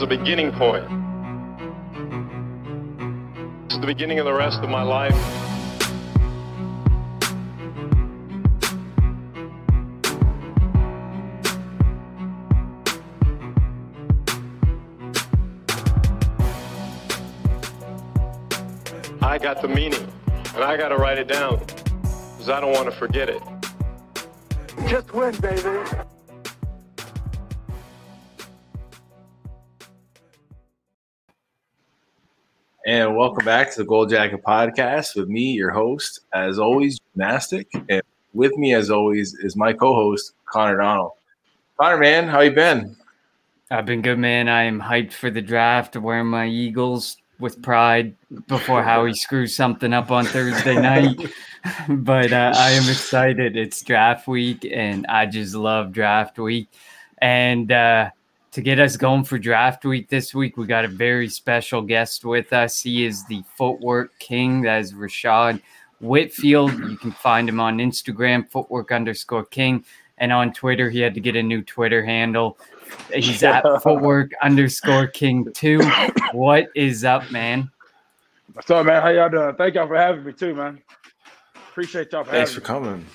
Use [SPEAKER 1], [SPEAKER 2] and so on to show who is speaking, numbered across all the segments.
[SPEAKER 1] is a beginning point. This is the beginning of the rest of my life. I got the meaning, and I got to write it down because I don't want to forget it.
[SPEAKER 2] Just win, baby.
[SPEAKER 3] And welcome back to the Gold Jacket Podcast with me, your host, as always, Gymnastic. And with me, as always, is my co-host, Connor Donald. Connor, man, how you been?
[SPEAKER 4] I've been good, man. I am hyped for the draft, wearing my Eagles with pride before Howie screws something up on Thursday night. but uh, I am excited. It's draft week, and I just love draft week. And uh, to get us going for draft week this week, we got a very special guest with us. He is the footwork king. That is Rischad Whitfield. You can find him on Instagram, footwork underscore king. And on Twitter, he had to get a new Twitter handle. He's at footwork underscore king two. What is up, man?
[SPEAKER 5] What's up, man? How y'all doing? Thank y'all for having me too, man. Appreciate y'all for
[SPEAKER 3] Thanks for
[SPEAKER 5] having
[SPEAKER 3] coming.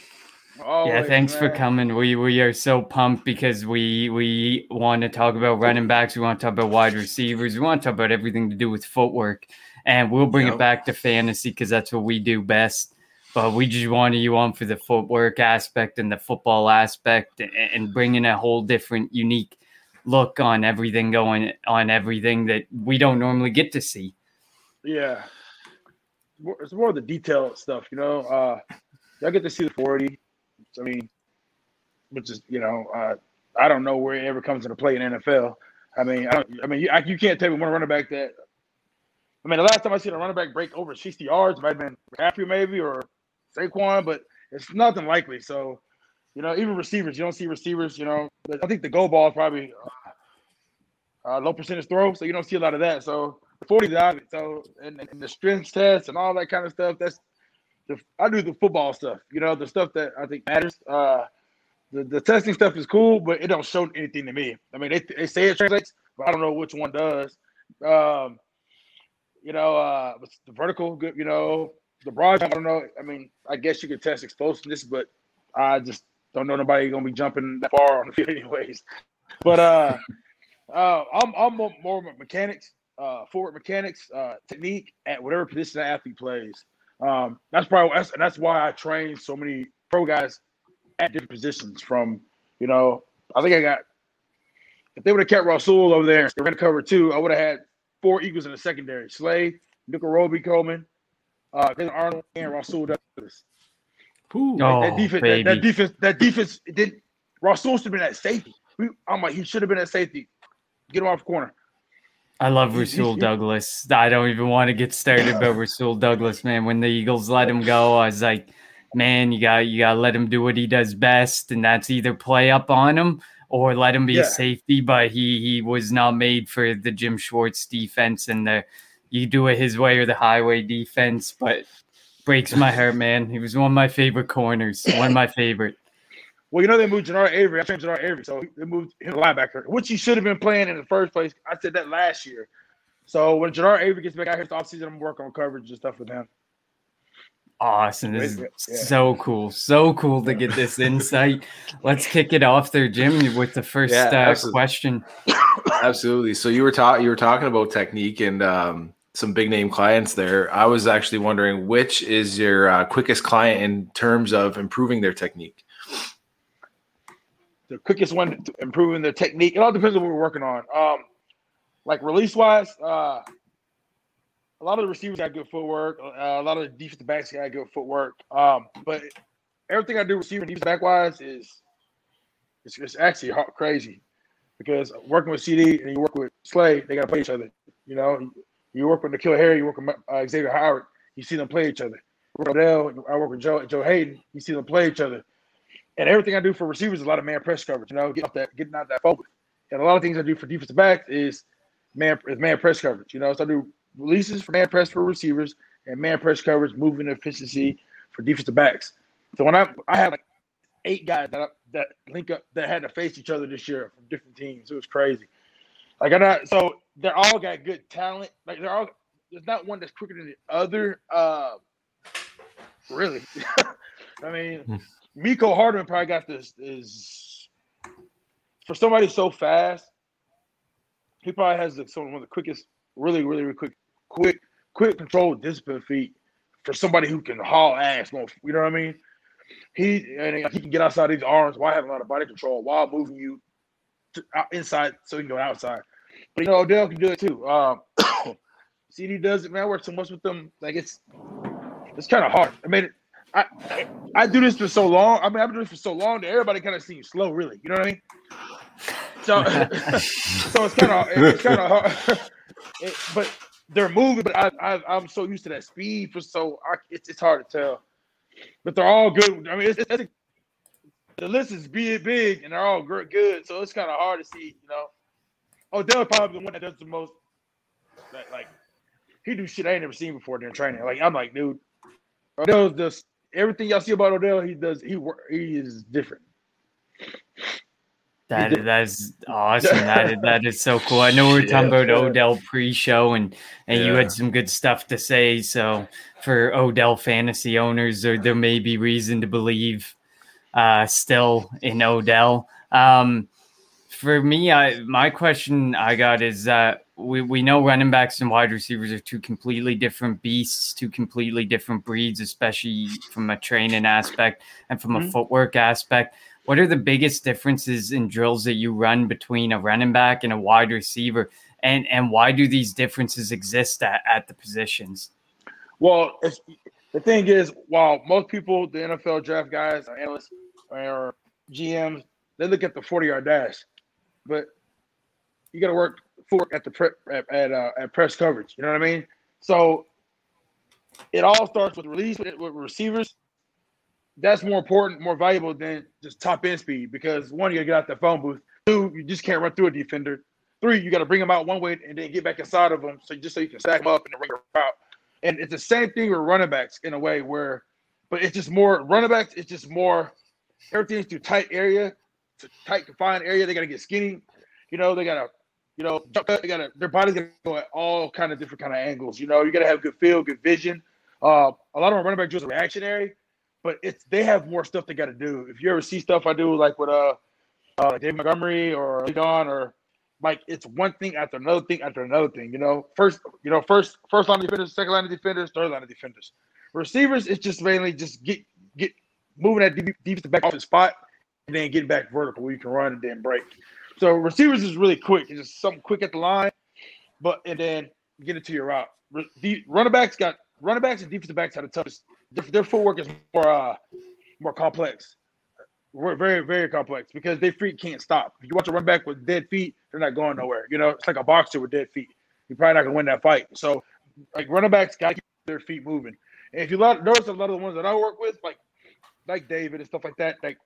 [SPEAKER 4] Yeah, thanks for coming. We we are so pumped because we we want to talk about running backs. We want to talk about wide receivers. We want to talk about everything to do with footwork, and we'll bring
[SPEAKER 3] Yep.
[SPEAKER 4] it back to fantasy because that's what we do best. But we just wanted you on for the footwork aspect and the football aspect, and, bringing a whole different, unique look on everything going on everything that we don't normally get to see.
[SPEAKER 5] Yeah. More- It's more of the detailed stuff, you know. Uh y'all get to see the 40. I mean, which is, you know, uh I don't know where it ever comes into play in NFL. I mean, I don't I mean you, I, you can't tell me one running back that I mean the last time I seen a running back break over 60 yards might have been Matthew maybe or Saquon, but it's nothing likely. So, you know, even receivers, you don't see receivers, you know. I think the goal ball is probably uh, low percentage throw, so you don't see a lot of that. So the 40 is. So and, and the strength test and all that kind of stuff. That's the I do the football stuff. You know, the stuff that I think matters. Uh, the, the testing stuff is cool, but it don't show anything to me. I mean, they, they say it translates, but I don't know which one does. Um, you know, uh, the vertical good. You know, the broad. I don't know. I mean, I guess you could test explosiveness, but I just don't know nobody gonna be jumping that far on the field anyways. But uh, uh, I'm I'm more, more mechanics, uh, forward mechanics, uh, technique at whatever position the athlete plays. Um, that's probably that's, and that's why I train so many pro guys at different positions. From you know, I think I got if they would have kept Rasul over there and they ran cover two, I would have had four Eagles in the secondary: Slay, Nickell Robey-Coleman, uh, Jalen Arnold, and Rasul Douglas.
[SPEAKER 4] Oh,
[SPEAKER 5] that defense, that,
[SPEAKER 4] baby.
[SPEAKER 5] that defense, that defense did. Rasul should have been at safety. We, I'm like, he should have been at safety. Get him off the corner.
[SPEAKER 4] I love Rasul Douglas. I don't even want to get started about Rasul Douglas, man. When the Eagles let him go, I was like, man, you got you got to let him do what he does best, and that's either play up on him or let him be
[SPEAKER 5] Yeah.
[SPEAKER 4] a safety. But he he was not made for the Jim Schwartz defense and the you do it his way or the highway defense. But breaks my heart, man. He was one of my favorite corners, one of my favorite.
[SPEAKER 5] Well, you know they moved Genard Avery. I changed Genard Avery, so they moved him to linebacker, which he should have been playing in the first place. I said that last year. So when Genard Avery gets back out here this offseason, I'm gonna work on coverage and stuff with him.
[SPEAKER 4] Awesome. This is
[SPEAKER 5] Yeah.
[SPEAKER 4] so cool. So cool to get this insight. Let's kick it off there, Jim, with the first
[SPEAKER 3] Yeah,
[SPEAKER 4] uh,
[SPEAKER 3] absolutely.
[SPEAKER 4] question.
[SPEAKER 3] Absolutely. So you were talking you were talking about technique and um, some big name clients there. I was actually wondering which is your uh, quickest client in terms of improving their technique.
[SPEAKER 5] The quickest one to improving their technique. It all depends on what we're working on. Um, like release wise, uh, a lot of the receivers got good footwork. Uh, a lot of the defensive backs got good footwork. Um, but everything I do receiver defensive back wise is it's, it's actually crazy because working with CD and you work with Slay, they got to play each other. You know, you work with N'Keal Harry, you work with uh, Xavier Howard, you see them play each other. Work with I work with Joe Joe Haden, you see them play each other. And everything I do for receivers is a lot of man press coverage. You know, getting that, getting out that focus. And a lot of things I do for defensive backs is man is man press coverage. You know, so I do releases for man press for receivers and man press coverage, moving efficiency for defensive backs. So when I I had like eight guys that I, that link up that had to face each other this year from different teams. It was crazy. Like I'm not so they're all got good talent. Like they're all there's not one that's quicker than the other. Uh really. I mean,
[SPEAKER 3] Hmm.
[SPEAKER 5] Mecole Hardman probably got this is for somebody so fast, he probably has the, some one of the quickest, really, really, really quick, quick, quick control discipline feet for somebody who can haul ass. You know what I mean? He and he can get outside these arms while having a lot of body control while moving you to, inside so he can go outside. But you know, Odell can do it too. Um, CD does it, man. I work so much with them. Like it's it's kind of hard. I mean, I, I do this for so long. I mean, I've been doing this for so long that everybody kind of seems slow, really. You know what I mean? So, so it's kind of it's kind of hard. It- but they're moving. But I, I I'm so used to that speed for so I, it's it's hard to tell. But they're all good. I mean, it's, it's the list is big, big, and they're all good. So it's kind of hard to see. You know, oh, Odell probably the one that does the most. Like, like he do shit I ain't never seen before during training. Like I'm like, dude, Odell does everything y'all see about Odell. He does. He he is different.
[SPEAKER 4] That that is awesome. That is, that is so cool. I know we were talking
[SPEAKER 3] Yeah.
[SPEAKER 4] about Odell pre-show, and and you had some good stuff to say. So for Odell fantasy owners, there there may be reason to believe uh, still in Odell. Um, for me, I my question I got is that we we know running backs and wide receivers are two completely different beasts, two completely different breeds, especially from a training aspect and from a
[SPEAKER 5] Mhm.
[SPEAKER 4] footwork aspect. What are the biggest differences in drills that you run between a running back and a wide receiver? And and why do these differences exist at, at the positions?
[SPEAKER 5] Well, it's, the thing is, while most people, the NFL draft guys, or analysts, or GMs, they look at the forty yard dash, but you got to work for at the pre, at at, uh, at press coverage. You know what I mean? So it all starts with release with, with receivers. That's more important, more valuable than just top end speed because one, you got to get out that phone booth. Two, you just can't run through a defender. Three, you got to bring them out one way and then get back inside of them, so just so you can stack them up and them out. And it's the same thing with running backs in a way where, but it's just more running backs. It's just more everything's through tight area, to tight confined area. They got to get skinny. You know, they got to, you know, they got to their body's to go at all kind of different kind of angles. You know, you got to have good feel, good vision. Uh, a lot of our running back drills are reactionary, but it's they have more stuff they got to do. If you ever see stuff I do like with uh, uh Dave Montgomery or Don or like it's one thing after another thing after another thing. You know, first you know first first line of defenders, second line of defenders, third line of defenders. Receivers, it's just mainly just get get moving that defensive back off the spot and then getting back vertical where you can run and then break. So receivers is really quick. It's just something quick at the line, but and then get it to your route. The running backs got running backs and defensive backs have the toughest. Their, their footwork is more uh more complex. We're very very complex because their feet can't stop. If you watch a run back with dead feet, they're not going nowhere. You know, it's like a boxer with dead feet. You're probably not gonna win that fight. So like running backs got to keep their feet moving. And if you lot, notice a lot of the ones that I work with, like like David and stuff like that, like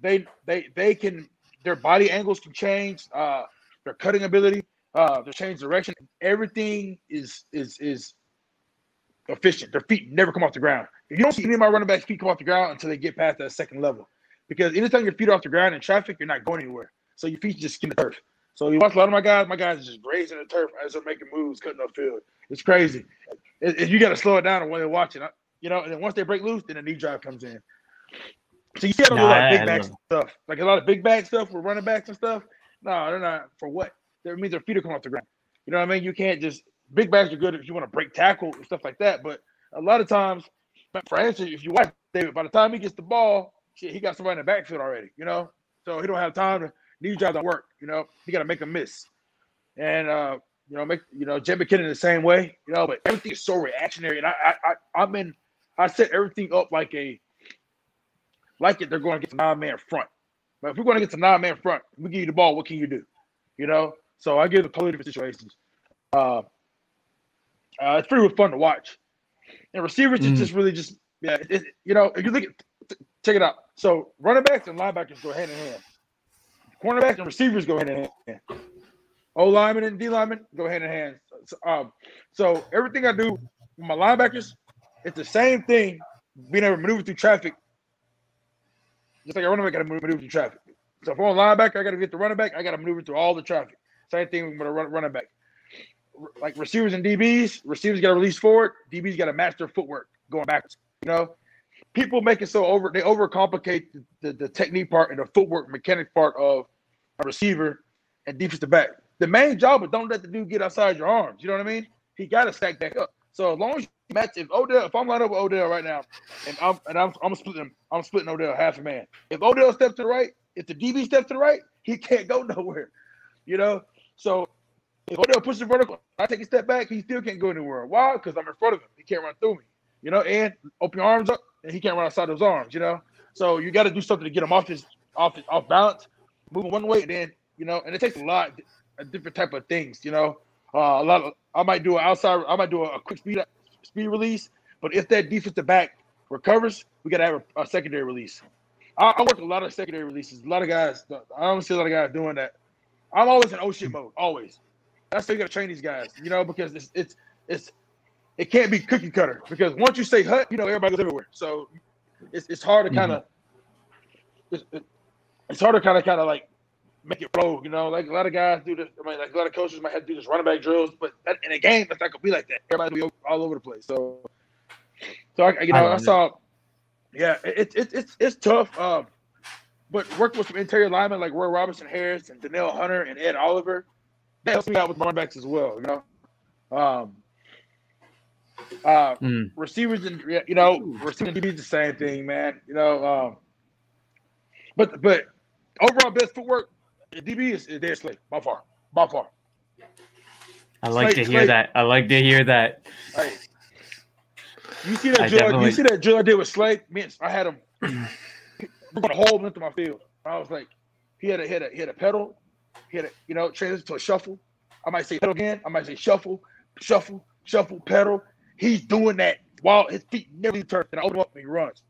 [SPEAKER 5] they they they can their body angles can change, uh, their cutting ability, uh, their change direction. Everything is is is efficient. Their feet never come off the ground. If you don't see any of my running backs' feet come off the ground until they get past that second level. Because anytime your feet are off the ground in traffic, you're not going anywhere. So your feet just skin the turf. So you watch a lot of my guys, my guys are just grazing the turf as they're making moves, cutting up field. It's crazy. It- you got to slow it down when they're watching. You know, and then once they break loose, then the knee drive comes in. So you see a
[SPEAKER 4] Nah,
[SPEAKER 5] lot of big back stuff, like a lot of big back stuff with running backs and stuff. No, they're not for what? That means their feet are coming off the ground. You know what I mean? You can't just big backs are good if you want to break tackle and stuff like that. But a lot of times, for instance, if you watch David, by the time he gets the ball, shit, he got somebody in the backfield already. You know, so he don't have time to knee drive don't work. You know, he got to make a miss, and uh, you know, make you know Jed McKinnon the same way. You know, but everything is so reactionary, and I I, I I'm in. I set everything up like a like it. They're going to get the nine man front. But if we're going to get the nine man front, we give you the ball. What can you do? You know. So I give the totally different situations. Uh, uh, it's pretty fun to watch. And receivers
[SPEAKER 4] Mm.
[SPEAKER 5] is just really just yeah. It, you know, if you look at check it out. So running backs and linebackers go hand in hand. Cornerbacks and receivers go hand in hand. O linemen and D linemen go hand in hand. So, um, so everything I do with my linebackers, it's the same thing. Being able to maneuver through traffic, just like a running back got to maneuver through traffic. So if I'm a linebacker, I got to get the running back. I got to maneuver through all the traffic. Same thing with a run, running back. Like receivers and DBs, receivers got to release forward, DBs got to match their footwork going backwards. You know, people make it so over they overcomplicate the, the, the technique part and the footwork mechanic part of a receiver and defensive back. The main job is don't let the dude get outside your arms. You know what I mean? He got to stack back up. So as long as match, if Odell, if I'm lining up with Odell right now, and I'm and I'm, I'm splitting, him, I'm splitting Odell half a man. If Odell steps to the right, if the DB steps to the right, he can't go nowhere. You know. So if Odell pushes vertical, I take a step back, he still can't go anywhere. Why? Because I'm in front of him. He can't run through me. You know, and open your arms up, and he can't run outside those arms. You know. So you got to do something to get him off his off his, off balance, moving one way, and then you know, and it takes a lot, a different type of things. You know, uh, a lot of I might do an outside, I might do a, a quick speed speed release, but if that defensive back recovers, we got to have a, a, secondary release. I, I, work a lot of secondary releases. A lot of guys, I don't see a lot of guys doing that. I'm always in oh shit mode, always. That's how you got to train these guys, you know, because it's it's it's it can't be cookie cutter because once you say hut, you know everybody goes everywhere. So it's it's hard to kind of mm-hmm. it's, it's hard to kind of kind of like make it roll. You know, like a lot of guys do this. I mean, like a lot of coaches might have to do this running back drills, but that, in a game, it's not gonna be like that. Everybody be all over the place. So, so I, you know, I, I saw. Yeah, it's it, it's it's tough. Um, but working with some interior linemen like Roy Robinson Harris and Danielle Hunter and Ed Oliver, that helps me out with running backs as well. You know, um, uh, mm. receivers and you know, receiving DBs the same thing, man. You know, um, but but overall best footwork DB is, is their slate by far, by far.
[SPEAKER 4] I like to hear that. I like to hear that.
[SPEAKER 5] Hey, you see that drill? You see that drill I did with Slay? Man, I had him a whole into my field. I was like, he had a hit a hit a pedal, he had a you know transition to a shuffle. I might say pedal again. I might say shuffle, shuffle, shuffle, pedal. He's doing that while his feet never turn, and I open up and he runs.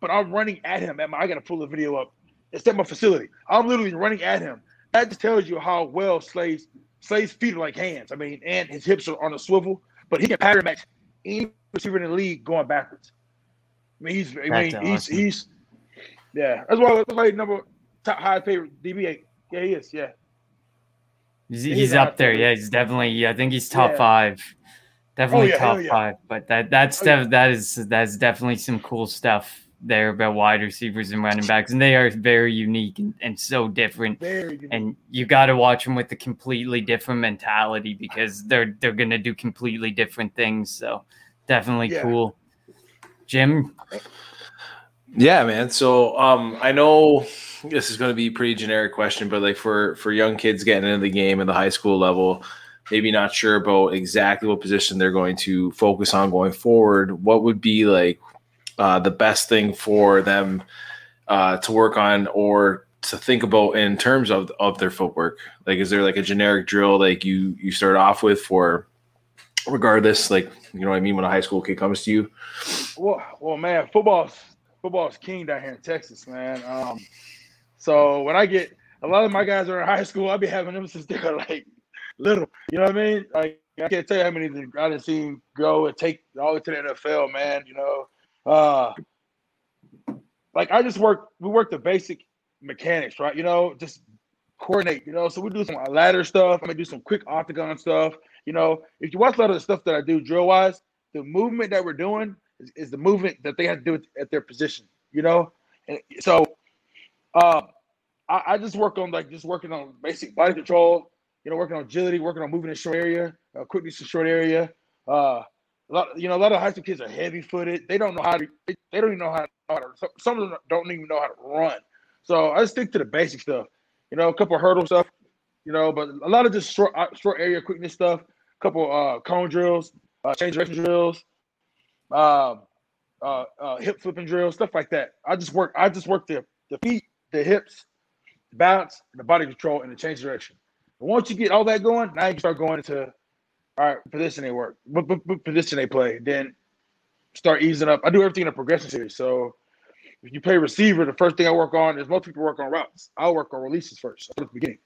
[SPEAKER 5] But I'm running at him. At my, I got to pull the video up it's at my facility. I'm literally running at him. That just tells you how well Slay's Slay's feet are like hands. I mean, and his hips are on a swivel, but he can pattern match any receiver in the league going backwards. I mean, he's I mean, he's he's yeah. That's why that's why number top high paid DB. Yeah, he is. Yeah.
[SPEAKER 4] He's, he's, he's up there. Yeah, he's definitely. Yeah, I think he's top yeah. five. Definitely oh, yeah, top yeah. five. But that that's oh, def- that is that's definitely some cool stuff there about wide receivers and running backs, and they are very unique and, and so different. And you got to watch them with a completely different mentality because they're they're gonna do completely different things. So definitely yeah. cool. Jim.
[SPEAKER 3] Yeah, man. So um, I know this is going to be a pretty generic question, but like for for young kids getting into the game at the high school level, maybe not sure about exactly what position they're going to focus on going forward. What would be like uh, the best thing for them uh, to work on or to think about in terms of of their footwork? Like, is there like a generic drill like you you start off with for regardless? Like, you know what I mean when a high school kid comes to you?
[SPEAKER 5] Well, well, man, football's football's king down here in Texas, man. Um, so when I get a lot of my guys are in high school, I'll be having them since they're like little. You know what I mean? Like I can't tell you how many I didn't see go and take all the way to the NFL, man. You know, uh like I just work we work the basic mechanics, right? You know, just coordinate, you know. So we do some ladder stuff. I'm gonna do some quick octagon stuff. You know, if you watch a lot of the stuff that I do drill wise, the movement that we're doing is, is the movement that they have to do at their position, you know. And so uh I, I, just work on like just working on basic body control, you know, working on agility, working on moving in short area, uh, quickness in short area, uh a lot, you know, a lot of high school kids are heavy footed. They don't know how to. They, they don't even know how, how to. Some of them don't even know how to run. So I stick to the basic stuff. You know, a couple hurdle stuff. You know, but a lot of just short uh, short area quickness stuff. A couple uh, cone drills, uh, change direction drills, um, uh, uh, hip flipping drills, stuff like that. I just work. I just work the the feet, the hips, the balance, and the body control, and the change direction. But once you get all that going, now you can start going into all right, position they work, what, position they play, then start easing up. I do everything in a progression series. So if you play receiver, the first thing I work on is most people work on routes. I'll work on releases first at the beginning.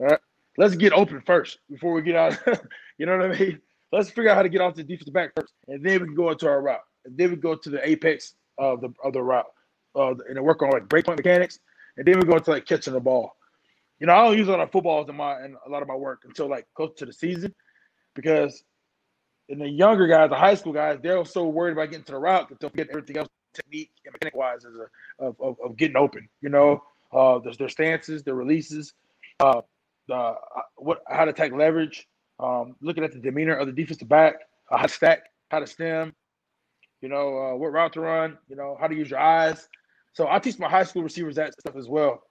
[SPEAKER 5] All right. Let's get open first before we get out. you know what I mean? Let's figure out how to get off the defensive back first, and then we can go into our route. And then we go to the apex of the of the route, uh, and work on like breakpoint mechanics, and then we go into like catching the ball. You know, I don't use a lot of footballs in my in a lot of my work until like close to the season, because in the younger guys, the high school guys, they're so worried about getting to the route that they'll get everything else technique and mechanic wise as a of, of, of getting open. You know, uh, there's their stances, their releases, uh, the uh, what how to attack leverage, um, looking at the demeanor of the defensive back, uh, how to stack, how to stem, you know, uh, what route to run, you know, how to use your eyes. So I teach my high school receivers that stuff as well.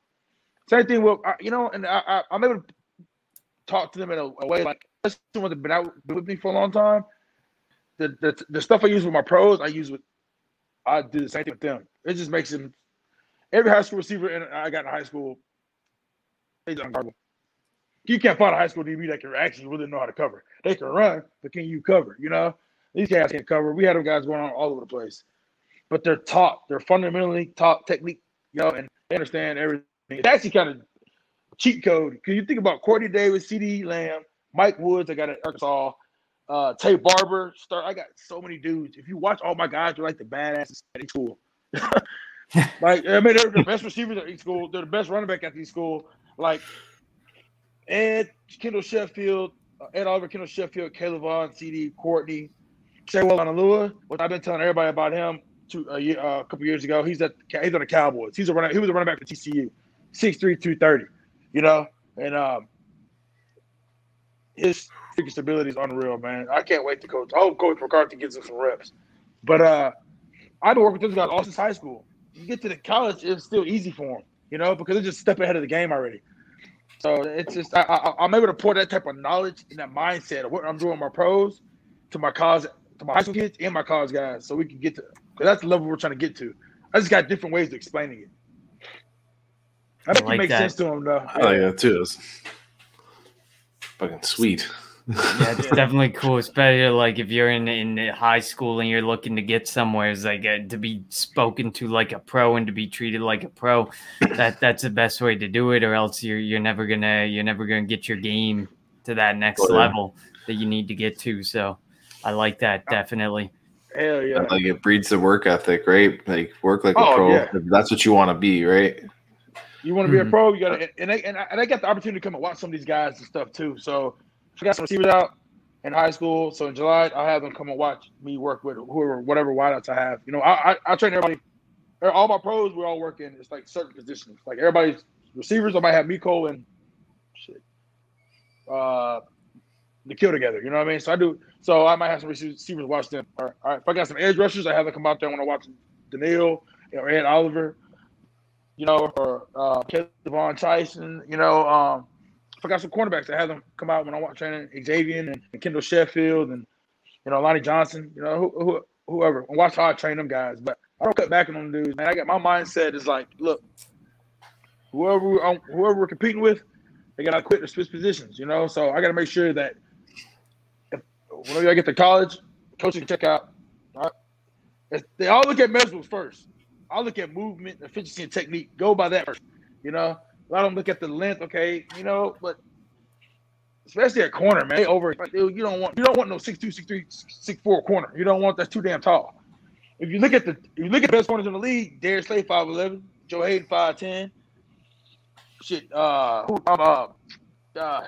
[SPEAKER 5] Same thing with, you know, and I, I, am able to talk to them in a, a way like someone that's been out with me for a long time. The, the the stuff I use with my pros, I use with, I do the same thing with them. It just makes them. Every high school receiver and I got in high school, unguardable. You can't find a high school DB that can actually really know how to cover. They can run, but can you cover? You know, these guys can't cover. We had them guys going on all over the place, but they're taught. They're fundamentally taught technique, you know, and they understand everything. It's actually kind of cheat code Can you think about Courtney Davis, CeeDee Lamb, Mike Woods. I got at Arkansas. Uh, Tay Barber. Start. I got so many dudes. If you watch all my guys, they're like the badasses at each school. like I mean, they're the best receivers at each school. They're the best running back at each school. Like Ed Kendall Sheffield, uh, Ed Oliver, Kendall Sheffield, Caleb Vaughn, CD Courtney, Sewo Olonilua, what I've been telling everybody about him two, a, year, uh, a couple years ago. He's at he's on the Cowboys. He's a running. He was a running back for TCU, 6'3", 230, You know, and um, his physical stability is unreal, man. I can't wait to coach. I hope Coach McCarthy gets him some reps. But uh, I've been working with this guy all since high school. You get to the college, it's still easy for him, you know, because they're just step ahead of the game already. So it's just I, am able to pour that type of knowledge and that mindset of what I'm doing my pros to my college, to my high school kids and my college guys, so we can get to because that's the level we're trying to get to. I just got different ways of explaining it. I think I like it makes that. sense to them though.
[SPEAKER 3] I like that too. It's fucking sweet
[SPEAKER 4] yeah, it's definitely cool, especially like if you're in in high school and you're looking to get somewhere, it's like uh, to be spoken to like a pro and to be treated like a pro. That that's the best way to do it, or else you're you're never gonna you're never gonna get your game to that next level that you need to get to. So I like that definitely.
[SPEAKER 5] Hell yeah!
[SPEAKER 3] Like it breeds the work ethic, right? Like work like a oh, pro. Yeah. That's what you want to be, right?
[SPEAKER 5] You want to be mm-hmm. a pro. You got to, and I, and I, and I got the opportunity to come and watch some of these guys and stuff too. So I got some receivers out in high school. So in July, I'll have them come and watch me work with whoever, whatever wideouts I have. You know, I, I, I train everybody. All my pros, we're all working. It's like certain positions. Like everybody's receivers, I might have Mecole and shit, uh, the kill together. You know what I mean? So I do. So I might have some receivers watch them. All right, all right. If I got some edge rushers, I have them come out there when I watch Danielle or Ed Oliver. You know, or uh, Kevon Tyson. You know, um, I got some cornerbacks. that had them come out when I watch training Xavier and, and Kendall Sheffield and you know Lonnie Johnson. You know who, who, whoever. And watch how I train them guys. But I don't cut back on them dudes, man. I got my mindset is like, look, whoever we're, um, whoever we're competing with, they gotta quit their switch positions. You know, so I gotta make sure that if, whenever I get to college, coaches can check out. Right? They all look at measurables first. I look at movement, efficiency, and technique. Go by that first. You know, let them look at the length, okay, you know, but especially at corner, man, over you don't want you don't want no six two, six three, six four corner. You don't want that's too damn tall. If you look at the if you look at the best corners in the league, Darius Slay five eleven, Joe Haden five ten. Shit, uh, uh, uh,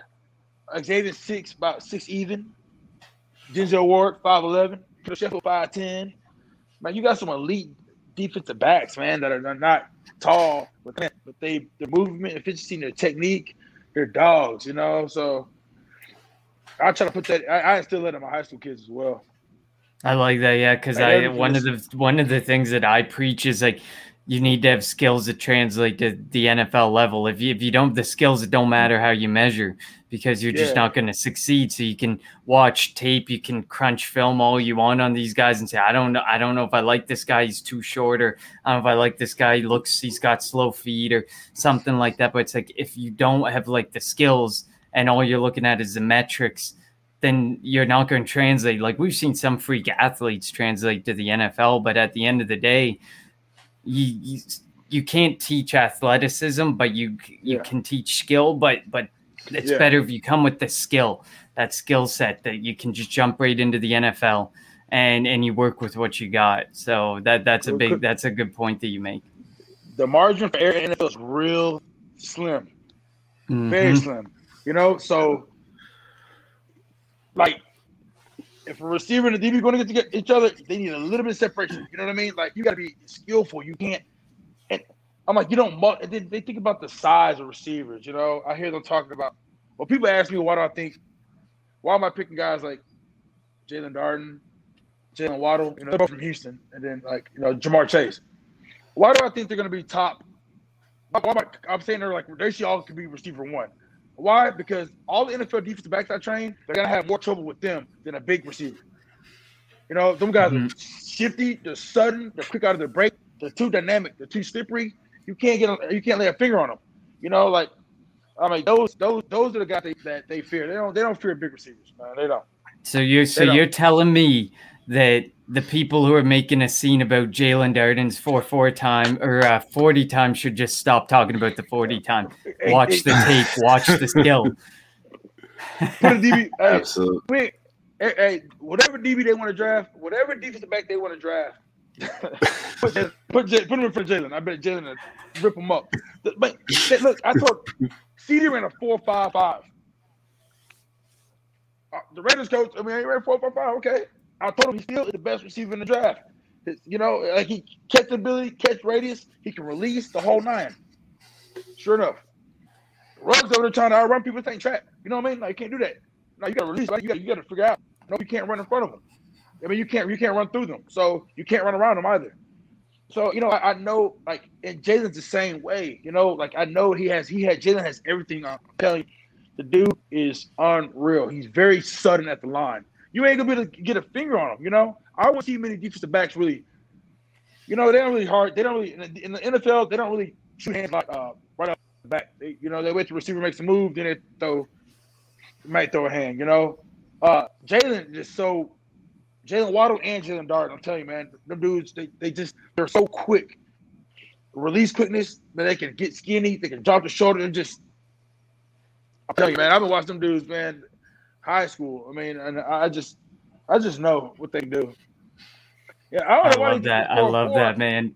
[SPEAKER 5] Xavier six about six even. Denzel Ward five eleven, Sheffield five ten. Man, you got some elite defensive backs, man, that are not tall, but they their movement, efficiency, and their technique, they're dogs, you know. So I try to put that. I, I still let in my high school kids as well.
[SPEAKER 4] I like that, yeah, because I one of the one of the things that I preach is like you need to have skills that translate to the NFL level. If you if you don't the skills, it don't matter how you measure because you're just not going to succeed. So you can watch tape, you can crunch film all you want on these guys and say, I don't know, I don't know if I like this guy, he's too short, or I don't know if I like this guy, he looks, he's got slow feet or something like that. But it's like if you don't have like the skills and all you're looking at is the metrics, then you're not going to translate. Like we've seen some freak athletes translate to the NFL, but at the end of the day, you, you you can't teach athleticism, but you you yeah. can teach skill. But but it's yeah. better if you come with the skill, that skill set that you can just jump right into the NFL and and you work with what you got. So that that's a big that's a good point that you make.
[SPEAKER 5] The margin for error in NFL is real slim. very
[SPEAKER 4] Mhm.
[SPEAKER 5] slim. You know, so like if a receiver and a DB going to get to each other, they need a little bit of separation. You know what I mean? Like you got to be skillful. You can't. And I'm like, you don't. then They think about the size of receivers. You know, I hear them talking about. Well, people ask me, why do I think? Why am I picking guys like Jaelon Darden, Jaylen Waddle? You know, they're both from Houston, and then like you know Ja'Marr Chase. Why do I think they're going to be top? Why I, I'm saying they're like they should all could be receiver one. Why? Because all the NFL defensive backs I train, they're gonna have more trouble with them than a big receiver. You know, them guys are mm-hmm. shifty, they're sudden, they're quick out of the break, they're too dynamic, they're too slippery. You can't get, you can't lay a finger on them. You know, like I mean, those those those are the guys they, that they fear. They don't they don't fear big receivers, man. They don't.
[SPEAKER 4] So you're so you're telling me that the people who are making a scene about Jaelon Darden's four four time or uh, forty time should just stop talking about the forty time. Watch the tape. Watch the skill.
[SPEAKER 5] put a DB. hey,
[SPEAKER 3] Absolutely.
[SPEAKER 5] Wait, hey, hey, whatever DB they want to draft, whatever defensive back they want to draft, put Jalen- put J- put him in for Jalen. I bet Jalen will rip him up. But look, I thought CD ran a four five five. Uh, the Raiders coach, I mean, he ran four five five. Okay, I told him he's still is the best receiver in the draft. You know, like he catch ability, catch radius, he can release the whole nine. Sure enough, Ruggs over there trying to outrun people. Ain't track. You know what I mean? Like you can't do that. No, you gotta release. Like you got you got to figure out. No, you can't run in front of them. I mean, you can't you can't run through them. So you can't run around them either. So you know, I, I know like and Jalen's the same way. You know, like I know he has he had Jalen has everything. I'm telling you, the dude is unreal. He's very sudden at the line. You ain't gonna be able to get a finger on them. You know, I don't see many defensive backs really. You know, they don't really hard. They don't really in the, NFL. They don't really shoot hands like uh, right off the back. They, you know, they wait the receiver makes a move, then they throw might throw a hand, you know. Uh Jalen is so Jaylen Waddle and Jalen Dart, I'm telling you, man, them dudes, they, they just they're so quick. Release quickness, but they can get skinny, they can drop the shoulder and just I'm telling you, man, I've been watching them dudes, man, high school. I mean, and I just I just know what they do. Yeah, I don't
[SPEAKER 4] I love that. I love
[SPEAKER 5] four.
[SPEAKER 4] that, man.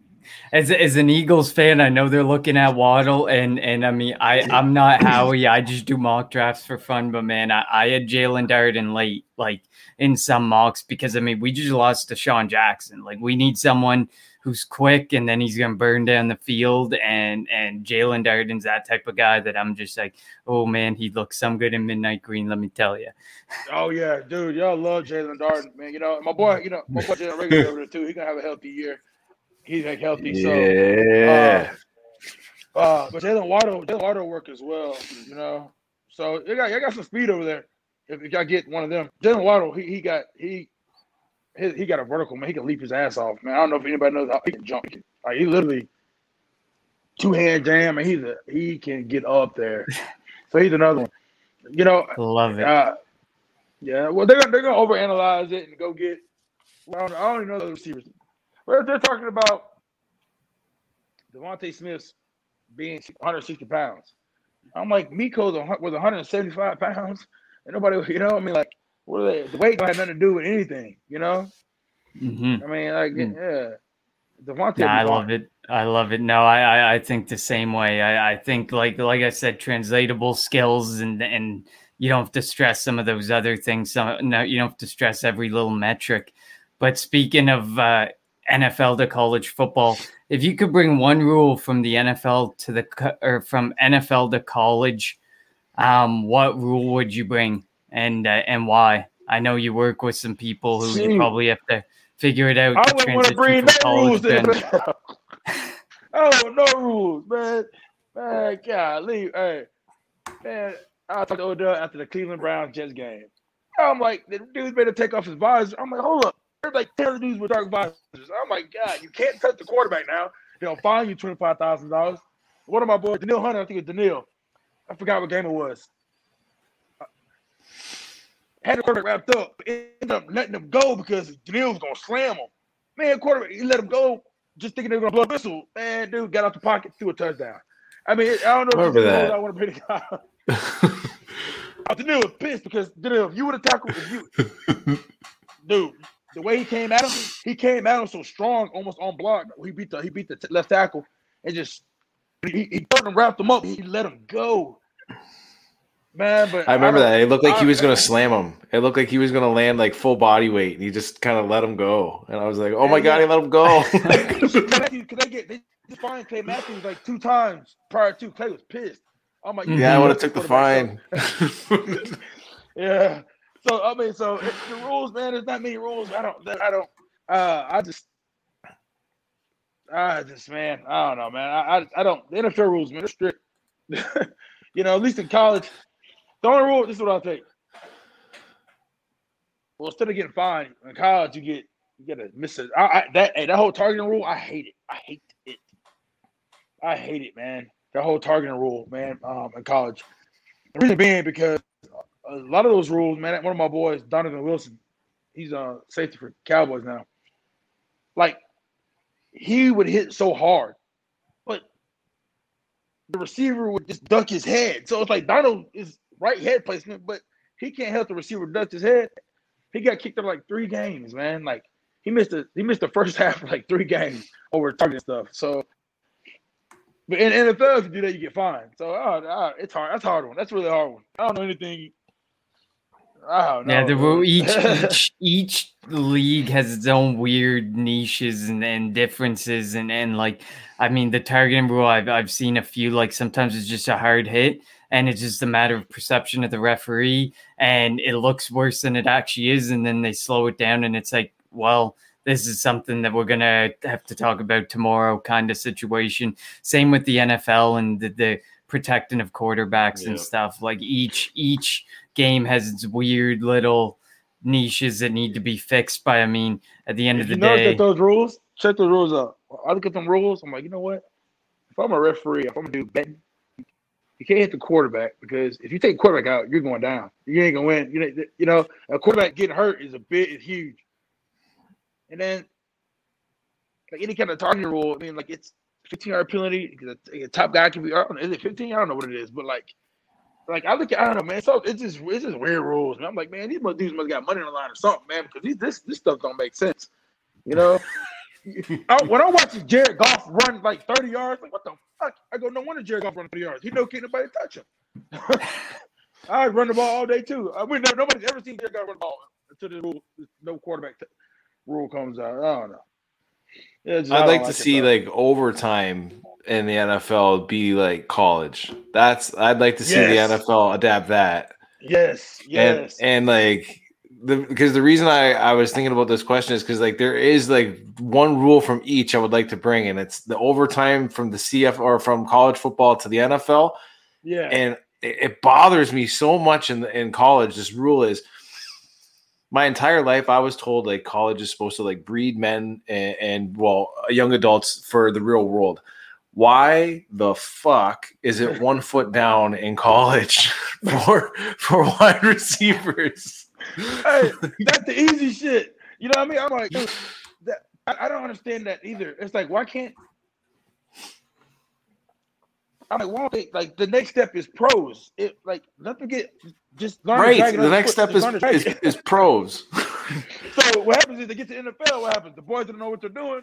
[SPEAKER 4] As as an Eagles fan, I know they're looking at Waddle, and and I mean, I I'm not Howie. I just do mock drafts for fun, but man, I, I had Jaelon Darden late, like in some mocks, because I mean, we just lost DeSean Jackson. Like, we need someone who's quick, and then he's gonna burn down the field, and and Jaelon Darden's that type of guy that I'm just like, oh man, he looks some good in midnight green. Let me tell you.
[SPEAKER 5] Oh yeah, dude, y'all love Jaelon Darden, man. You know, my boy, you know, my boy Jalen Reagor over there too. He's gonna have a healthy year. He's like healthy, so
[SPEAKER 3] Yeah.
[SPEAKER 5] uh, uh but Jaylen Waddle, Jaylen Waddle work as well, you know. So you got you got some speed over there. If you got get one of them, Jaylen Waddle, he he got he he, he got a vertical man. He can leap his ass off, man. I don't know if anybody knows how he can jump. Like he literally two hand jam, and he's a he can get up there. So he's another one. You know,
[SPEAKER 4] Love it.
[SPEAKER 5] uh, yeah, well, they're gonna they're gonna overanalyze it and go get. Well, I don't, I don't even know the receivers. Well, they're talking about DeVonta Smith's being 160 pounds. I'm like, hun- was 175 pounds, and nobody, you know, I mean, like, what are they? The weight don't have nothing to do with anything, you know.
[SPEAKER 4] hmm
[SPEAKER 5] I mean, like,
[SPEAKER 4] Mm.
[SPEAKER 5] yeah, DeVonta.
[SPEAKER 4] No, I love it. I love it. No, I, I, I think the same way. I, I think like like I said, translatable skills and and you don't have to stress some of those other things. Some no, you don't have to stress every little metric. But speaking of uh, NFL to college football, if you could bring one rule from the NFL to the or from NFL to college, um, what rule would you bring and uh, and why? I know you work with some people who you probably have to figure it out.
[SPEAKER 5] I wouldn't want to bring no rules. to- oh, no rules, man. Man, golly, hey, man. I talked to Odell after the Cleveland Browns Jets game. I'm like, the dude's better take off his visor. I'm like, hold up. There's like 10 dudes with dark visors. I'm like, God, you can't touch the quarterback now. They'll fine you $25,000. One of my boys, Danielle Hunter, I think it's Danielle. I forgot what game it was. Had the quarterback wrapped up, but ended up letting him go because Danielle was going to slam him. Man, quarterback, he let him go just thinking they were going to blow a whistle. Man, dude got out the pocket, threw a touchdown. I mean, I don't know if
[SPEAKER 3] Remember that.
[SPEAKER 5] I want to bring the guy. Danielle was pissed because Danielle, if you would have tackled, if you, dude, the way he came at him, he came at him so strong, almost on block. He beat the he beat the t- left tackle and just he, he and wrapped him up. He let him go. Man, but
[SPEAKER 3] I remember
[SPEAKER 5] don't-
[SPEAKER 3] that. It looked like he was going to slam him. It looked like he was going to land like full body weight, and he just kind of let him go. And I was like, "Oh my
[SPEAKER 5] Yeah,
[SPEAKER 3] god, he let him go!"
[SPEAKER 5] Because they get they fined Clay Matthews like two times prior to Clay was pissed. I'm like,
[SPEAKER 3] yeah, I would have took the fine.
[SPEAKER 5] Yeah. So I mean, so it's the rules, man. There's not many rules. I don't. I don't. Uh, I just. I just, man. I don't know, man. I, I, I don't. The NFL rules, man, they're strict. you know, at least in college, the only rule. This is what I think. Well, instead of getting fined in college, you get you get to miss it. I, I, that hey, that whole targeting rule, I hate it. I hate it. I hate it, man. That whole targeting rule, man. Um, in college. The reason being because a lot of those rules, man. One of my boys, Donovan Wilson, he's a uh, safety for Cowboys now. Like he would hit so hard, but the receiver would just duck his head. So it's like Donald is right head placement, but he can't help the receiver duck his head. He got kicked out like three games, man. Like he missed the he missed the first half like three games over targeting stuff. So. But in NFL, if you do that, you get fined. So it's hard. That's a hard one. That's a really hard one. I don't know anything I don't know.
[SPEAKER 4] Yeah, the rule each each each league has its own weird niches and, and differences and, and like I mean the targeting rule I've I've seen a few like sometimes it's just a hard hit and it's just a matter of perception of the referee and it looks worse than it actually is and then they slow it down and it's like well this is something that we're gonna have to talk about tomorrow kind of situation same with the NFL and the, the protecting of quarterbacks and stuff like each each game has its weird little niches that need to be fixed by i mean at the end
[SPEAKER 5] If
[SPEAKER 4] of
[SPEAKER 5] you
[SPEAKER 4] the
[SPEAKER 5] notice
[SPEAKER 4] day
[SPEAKER 5] that those rules, check those rules out. I look at them rules. I'm like, you know what? If I'm a referee, if I'm gonna do betting, you can't hit the quarterback because if you take quarterback out, you're going down. You ain't gonna win. You know, you know, a quarterback getting hurt is a bit is huge. And then, like any kind of targeting rule, I mean, like it's 15 yard penalty because a, a top guy can be. I don't know, is it 15? I don't know what it is, but like, like I look at, I don't know, man. So it's just it's just weird rules. Man. I'm like, man, these dudes must got money on the line or something, man, because these, this this stuff don't make sense. You know, I, when I watch Jared Goff run like 30 yards, like what the fuck? I go, no wonder Jared Goff run 30 yards. He no can't nobody touch him. I run the ball all day too. I mean, no, nobody's ever seen Jared Goff run the ball until the rule, no quarterback t- rule comes out. I don't know. Yeah, just-
[SPEAKER 3] I'd like to see like overtime in the NFL be like college. That's I'd like to see
[SPEAKER 5] Yes.
[SPEAKER 3] the NFL adapt that.
[SPEAKER 5] yes, yes,
[SPEAKER 3] And and like the because the reason I I was thinking about this question is because like there is like one rule from each I would like to bring, and it's the overtime from the CF or from college football to the NFL,
[SPEAKER 5] yeah.
[SPEAKER 3] and it, it bothers me so much in in college. This rule is. My entire life, I was told like college is supposed to like breed men and, and well, young adults for the real world. Why the fuck is it one foot down in college for for wide receivers?
[SPEAKER 5] Hey, that's the easy shit. You know what I mean? I'm like, that, I, I don't understand that either. It's like, why can't? I'm like, why don't they like the next step is pros? It like nothing get just learn
[SPEAKER 3] Right. The next
[SPEAKER 5] foot,
[SPEAKER 3] step is,
[SPEAKER 5] drag
[SPEAKER 3] is pros.
[SPEAKER 5] So what happens is they get to NFL. What happens? The boys don't know what they're doing.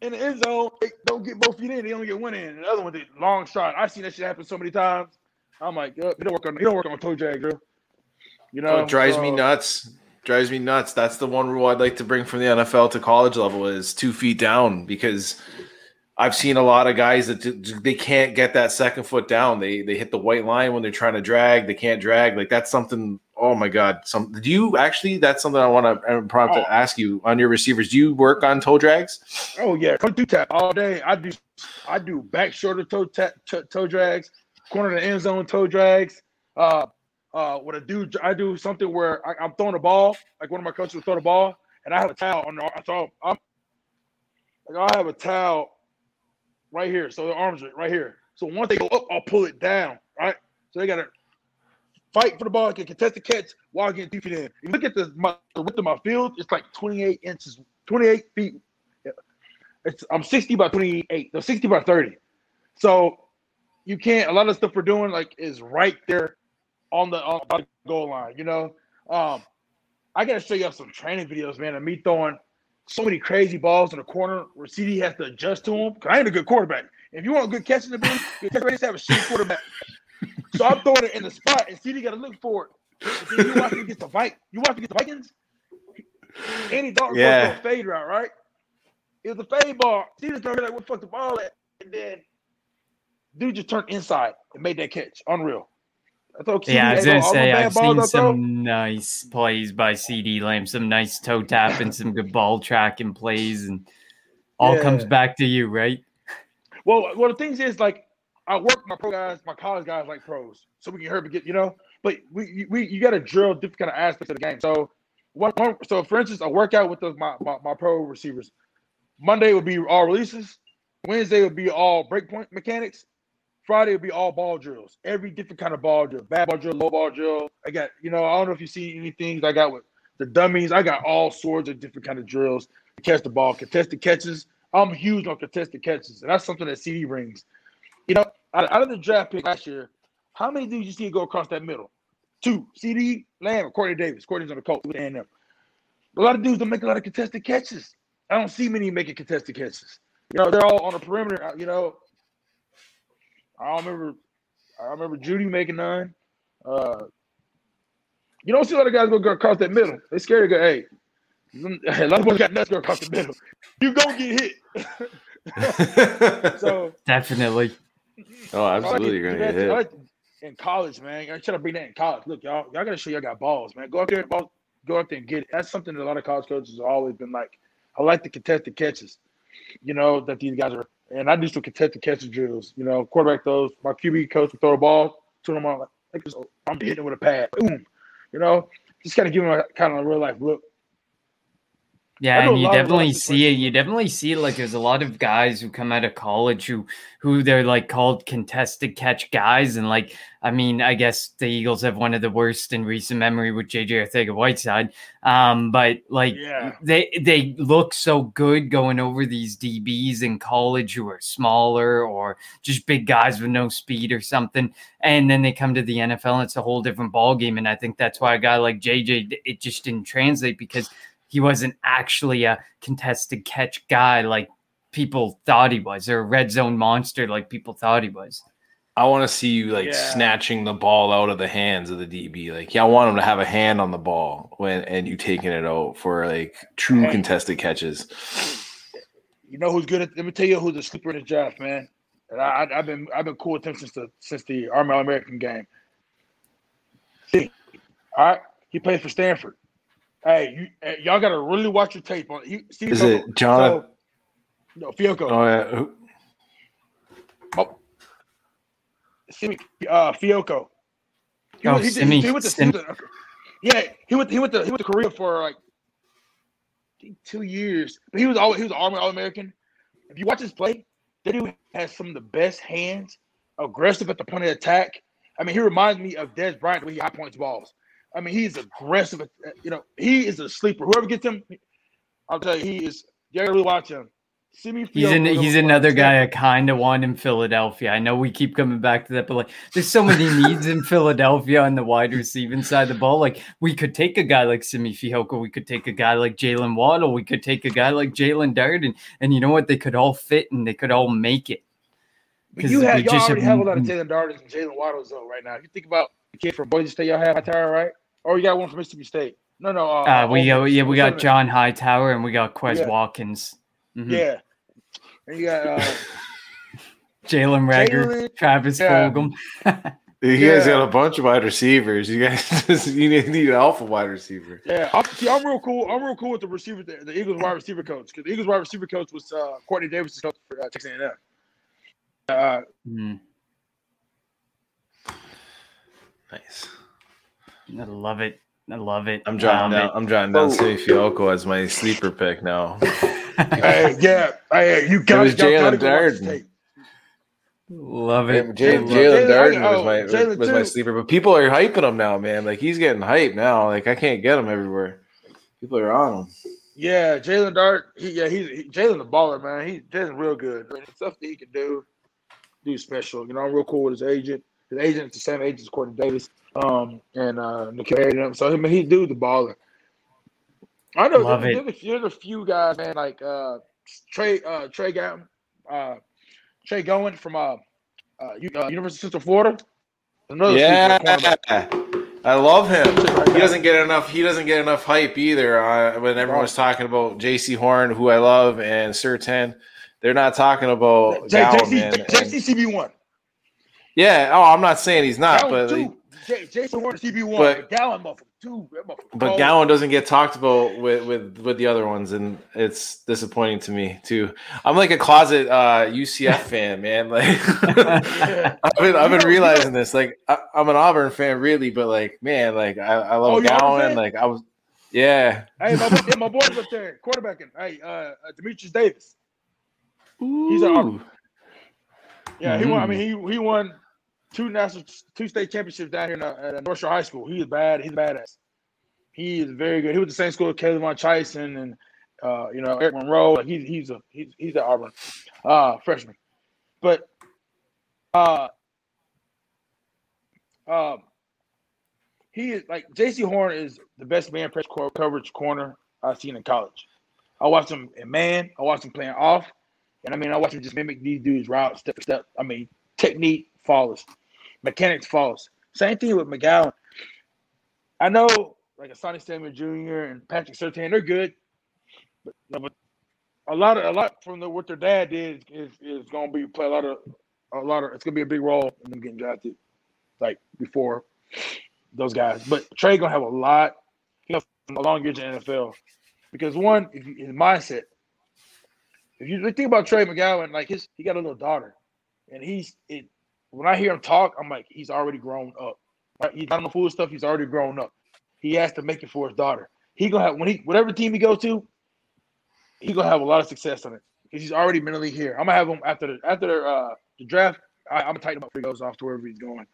[SPEAKER 5] In the end zone, they don't get both feet in. They only get one in. And the other one, they long shot. I've seen that shit happen so many times. I'm like, oh, you don't work on you don't work on toe drag, bro. You know,
[SPEAKER 3] Oh, it drives me nuts. Drives me nuts. That's the one rule I'd like to bring from the NFL to college level is two feet down because I've seen a lot of guys that they can't get that second foot down. They they hit the white line when they're trying to drag. They can't drag. Like that's something. Oh my god! Some do you actually? That's something I want to prompt
[SPEAKER 5] Oh.
[SPEAKER 3] to ask you on your receivers. Do you work on toe drags?
[SPEAKER 5] Oh yeah, come do tap all day. I do, I do back shoulder toe tap, toe, toe drags, corner of the end zone toe drags. Uh, uh, what I do, I do something where I, I'm throwing a ball, like one of my coaches will throw the ball, and I have a towel on the. So I'm, like I have a towel right here, so the arms are right here. So once they go up, I'll pull it down, right? So they gotta fight for the ball, get contested catch while getting feet in. If you look at the, my, the width of my field, it's like 28 inches, 28 feet it's I'm 60 by 28, no 60 by 30. So you can't a lot of stuff we're doing like is right there on the on the goal line, you know. Um I gotta show you some training videos, man, of me throwing so many crazy balls in the corner where CD has to adjust to them. Cause I ain't a good quarterback. If you want a good catching ability, you just have a shitty quarterback. So I'm throwing it in the spot, and CD got to look for it. Then you watch me get the Vikings. You watch me get the Vikings. Andy Dalton
[SPEAKER 3] Yeah.
[SPEAKER 5] a fade route, right? It was a fade ball. CD turned like, "What the fuck the ball at?" And then dude just turned inside and made that catch. Unreal. I thought
[SPEAKER 4] Yeah, I was gonna say I've seen some nice plays by CeeDee Lamb, some nice toe tap and some good ball tracking plays, and all comes back to you, right?
[SPEAKER 5] Well, well, the things is like I work my pro guys, my college guys like pros, so we can help get you know. But we we you got to drill different kind of aspects of the game. So one, one so for instance, I work out with the, my, my my pro receivers. Monday would be all releases. Wednesday would be all breakpoint mechanics. Friday will be all ball drills. Every different kind of ball drill, bad ball drill, low ball drill. I got you know I don't know if you see any things I got with the dummies. I got all sorts of different kind of drills to catch the ball, contested catches. I'm huge on contested catches, and that's something that CeeDee brings. You know, out, out of the draft pick last year, how many dudes you see go across that middle? Two. CeeDee Lamb Quartney Davis. Quartney's on the coach with A&M. A lot of dudes don't make a lot of contested catches. I don't see many making contested catches. You know, they're all on the perimeter. You know, I don't remember. I remember Jeudy making nine. Uh, you don't see a lot of guys go across that middle. They scared to go. Hey, a lot of boys got nuts go across the middle. You gonna get hit. so
[SPEAKER 4] Definitely.
[SPEAKER 3] oh, absolutely,
[SPEAKER 5] I
[SPEAKER 3] you're gonna get hit.
[SPEAKER 5] like in college, man. I try to bring that in college. Look, y'all, y'all gotta show y'all got balls, man. Go out there, ball, go out there and get it. That's something that a lot of college coaches have always been like. I like the contested catches, you know, that these guys are. And I do some contested catches drills. You know, quarterback throws. My QB coach will throw a ball to them. I'm like, I'm hitting it with a pad. Boom. You know, just kind of give them a kind of a real life look.
[SPEAKER 4] Yeah, and you definitely see it. You definitely see it. Like there's a lot of guys who come out of college who who they're like called contested catch guys, and like I mean, I guess the Eagles have one of the worst in recent memory with JJ Arcega-Whiteside. Um, but like
[SPEAKER 5] Yeah.
[SPEAKER 4] they they look so good going over these DBs in college who are smaller or just big guys with no speed or something, and then they come to the NFL and it's a whole different ball game. And I think that's why a guy like JJ it just didn't translate because he wasn't actually a contested catch guy like people thought he was, or a red zone monster like people thought he was.
[SPEAKER 3] I want to see you like
[SPEAKER 5] Yeah.
[SPEAKER 3] snatching the ball out of the hands of the DB. Like, yeah, I want him to have a hand on the ball when and you taking it out for like true
[SPEAKER 5] Hey.
[SPEAKER 3] contested catches.
[SPEAKER 5] You know who's good at? Let me tell you who's the sleeper in the draft, man. And I, I, I've been I've been cool with him since the since the Army All American game. See, all right, he plays for Stanford. Hey, you hey, y'all got to really watch your tape on. He, Steve
[SPEAKER 3] Is
[SPEAKER 5] Fehoko-
[SPEAKER 3] it John?
[SPEAKER 5] So, no, Fehoko.
[SPEAKER 3] Oh yeah,
[SPEAKER 5] Oh. Simi, uh, Fehoko. He
[SPEAKER 4] Oh,
[SPEAKER 5] went- he
[SPEAKER 4] Simi-
[SPEAKER 5] he went to-
[SPEAKER 4] Sim-
[SPEAKER 5] yeah, he went. He went to he went to Korea for like two years. But he was always he was an Army All American. If you watch his play, that dude has some of the best hands, aggressive at the point of attack. I mean, he reminds me of Dez Bryant when he high points balls. I mean, he's aggressive. Uh, you know, he is a sleeper. Whoever gets him, I'll tell you, he is. You gotta really watch him. Simi
[SPEAKER 4] He's an, he's another guy I kind of want in Philadelphia. I know we keep coming back to that, but like, there's so many needs in Philadelphia on the wide receiving side of the ball. Like, we could take a guy like Simi Fehoko, we could take a guy like Jaylen Waddle, we could take a guy like Jaelon Darden, and you know what? They could all fit and they could all make it.
[SPEAKER 5] But you have y'all
[SPEAKER 4] just
[SPEAKER 5] already
[SPEAKER 4] have-
[SPEAKER 5] have a lot of Jalen Darters and Jaylen Waddles though right now. If you think about the kid from Boise State, y'all have Hightower, right? Or you got one from Mississippi State. No, no. Uh,
[SPEAKER 4] Uh, we
[SPEAKER 5] uh,
[SPEAKER 4] got yeah, we got John Hightower and we got Quez
[SPEAKER 5] Yeah.
[SPEAKER 4] Watkins, Mhm.
[SPEAKER 5] Yeah. And you got uh,
[SPEAKER 4] Jalen
[SPEAKER 5] Reagor,
[SPEAKER 4] Travis
[SPEAKER 5] yeah.
[SPEAKER 4] Fulgham.
[SPEAKER 3] you guys
[SPEAKER 5] Yeah.
[SPEAKER 3] got a bunch of wide receivers. You guys just you need, need an alpha wide receiver.
[SPEAKER 5] yeah. I'm, see, I'm real cool. I'm real cool with the receiver, the, the Eagles wide receiver coach, because the Eagles wide receiver coach was uh, Quartney Davis' coach for uh, Texas A&M. Uh,
[SPEAKER 4] Mhm.
[SPEAKER 3] Nice.
[SPEAKER 4] I love it. I love it.
[SPEAKER 3] I'm jotting
[SPEAKER 4] Um,
[SPEAKER 3] down. I'm jotting down
[SPEAKER 5] Oh.
[SPEAKER 3] Simi Fehoko as my sleeper pick now.
[SPEAKER 5] hey, yeah, hey, you got
[SPEAKER 3] was Jalen
[SPEAKER 5] go watch this
[SPEAKER 3] Darden.
[SPEAKER 4] Love
[SPEAKER 3] Jalen
[SPEAKER 4] it.
[SPEAKER 3] Jalen
[SPEAKER 5] Jalen-
[SPEAKER 3] Darden
[SPEAKER 5] oh,
[SPEAKER 3] was my
[SPEAKER 5] Jalen
[SPEAKER 3] was my sleeper, but people are hyping him now, man. Like he's getting hyped now. Like I can't get him everywhere. People are on him.
[SPEAKER 5] Yeah, Jalen Dart. He, yeah, he's he, Jalen the baller, man. He Jalen real good. I mean, stuff that he can do, do special. You know, I'm real cool with his agent. His agent's the same agent as Quartney Davis, um, and uh, N'Keal Harry. So I mean, he do the baller. I know
[SPEAKER 4] Love
[SPEAKER 5] there's,
[SPEAKER 4] it.
[SPEAKER 5] there's, a, few guys, man, like uh, Trey uh, Trey Gatton, uh, Trey Gowan from uh, uh, U- uh, University of Central Florida. Another
[SPEAKER 3] Yeah. I love him. He doesn't get enough. He doesn't get enough hype either. Uh, when everyone's talking about Jaycee Horn, who I love, and Surtain, they're not talking about
[SPEAKER 5] J-
[SPEAKER 3] Gowan,
[SPEAKER 5] JC, CB One.
[SPEAKER 3] yeah. Oh, I'm not saying he's not,
[SPEAKER 5] Gowan
[SPEAKER 3] but
[SPEAKER 5] two. J- Jaycee Horn CB1.
[SPEAKER 3] but-
[SPEAKER 5] But Gowan motherfucker two. Motherfucker
[SPEAKER 3] but
[SPEAKER 5] cold.
[SPEAKER 3] Gowan doesn't get talked about with, with with the other ones, and it's disappointing to me too. I'm like a closet uh, UCF fan, man. Like I've been I've been realizing this. Like I, I'm an Auburn fan, really, but like man, like I, I love
[SPEAKER 5] Oh,
[SPEAKER 3] Gowan. Like I was, yeah.
[SPEAKER 5] Hey, my, boy- my boy's up there, quarterbacking. Hey, uh, uh, Dematrius Davis. He's an Auburn. Yeah, he won. I mean, he he won two national, two state championships down here in, uh, at North Shore High School. He is bad. He's badass. He is very good. He was the same school as K'Lavon Chaisson and uh, you know Eric Monroe. Like he's he's a he's he's an Auburn uh, freshman, but uh, um, he is like Jaycee Horn is the best man press co- coverage corner I've seen in college. I watched him in man. I watched him playing off. And I mean, I watch him just mimic these dudes route step step. I mean, technique flawless, mechanics flawless. Same thing with McGowan. I know, like Asante Samuel Jr. and Patrick Surtain, they're good, but, but a lot of a lot from the, what their dad did is is going to be play a lot of a lot of. It's going to be a big role in them getting drafted, like before those guys. But Trey going to have a lot, you know, a long the NFL because one, if you, his mindset. If you think about Trey McGowan, like his, he got a little daughter, and he's it. When I hear him talk, I'm like, he's already grown up. Right? He's not on the fool stuff. He's already grown up. He has to make it for his daughter. He gonna have when he whatever team he goes to, he gonna have a lot of success on it because he's already mentally here. I'm gonna have him after the after the, uh, the draft. I, I'm gonna tighten him up he goes off to wherever he's going.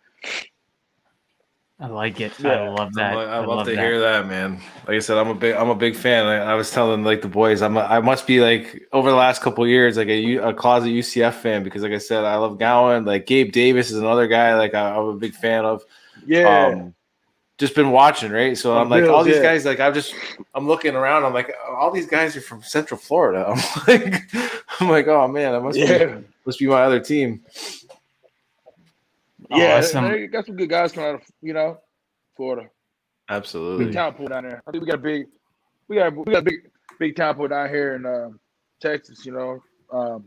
[SPEAKER 4] I like it. I love that.
[SPEAKER 3] I,
[SPEAKER 4] I,
[SPEAKER 3] love, to
[SPEAKER 4] that.
[SPEAKER 3] hear that, man. Like I said, I'm a big, I'm a big fan. I, I was telling like the boys, I'm, a, I must be like over the last couple of years, like a, a closet UCF fan because, like I said, I love Gowan. Like Gabe Davis is another guy like I, I'm a big fan of.
[SPEAKER 5] Yeah,
[SPEAKER 3] Um, just been watching, right? So I'm
[SPEAKER 5] On
[SPEAKER 3] like, all these
[SPEAKER 5] yeah.
[SPEAKER 3] guys, like I'm just, I'm looking around. I'm like, all these guys are from Central Florida. I'm like, I'm like, oh man, I must
[SPEAKER 5] yeah,
[SPEAKER 3] be, must be my other team.
[SPEAKER 5] Yeah.
[SPEAKER 4] Awesome.
[SPEAKER 5] They got some good guys coming out of you know Florida.
[SPEAKER 3] Absolutely, Big
[SPEAKER 5] talent pool down there. I think we got a big, we got we got a big big talent pool down here in um, Texas. You know, um,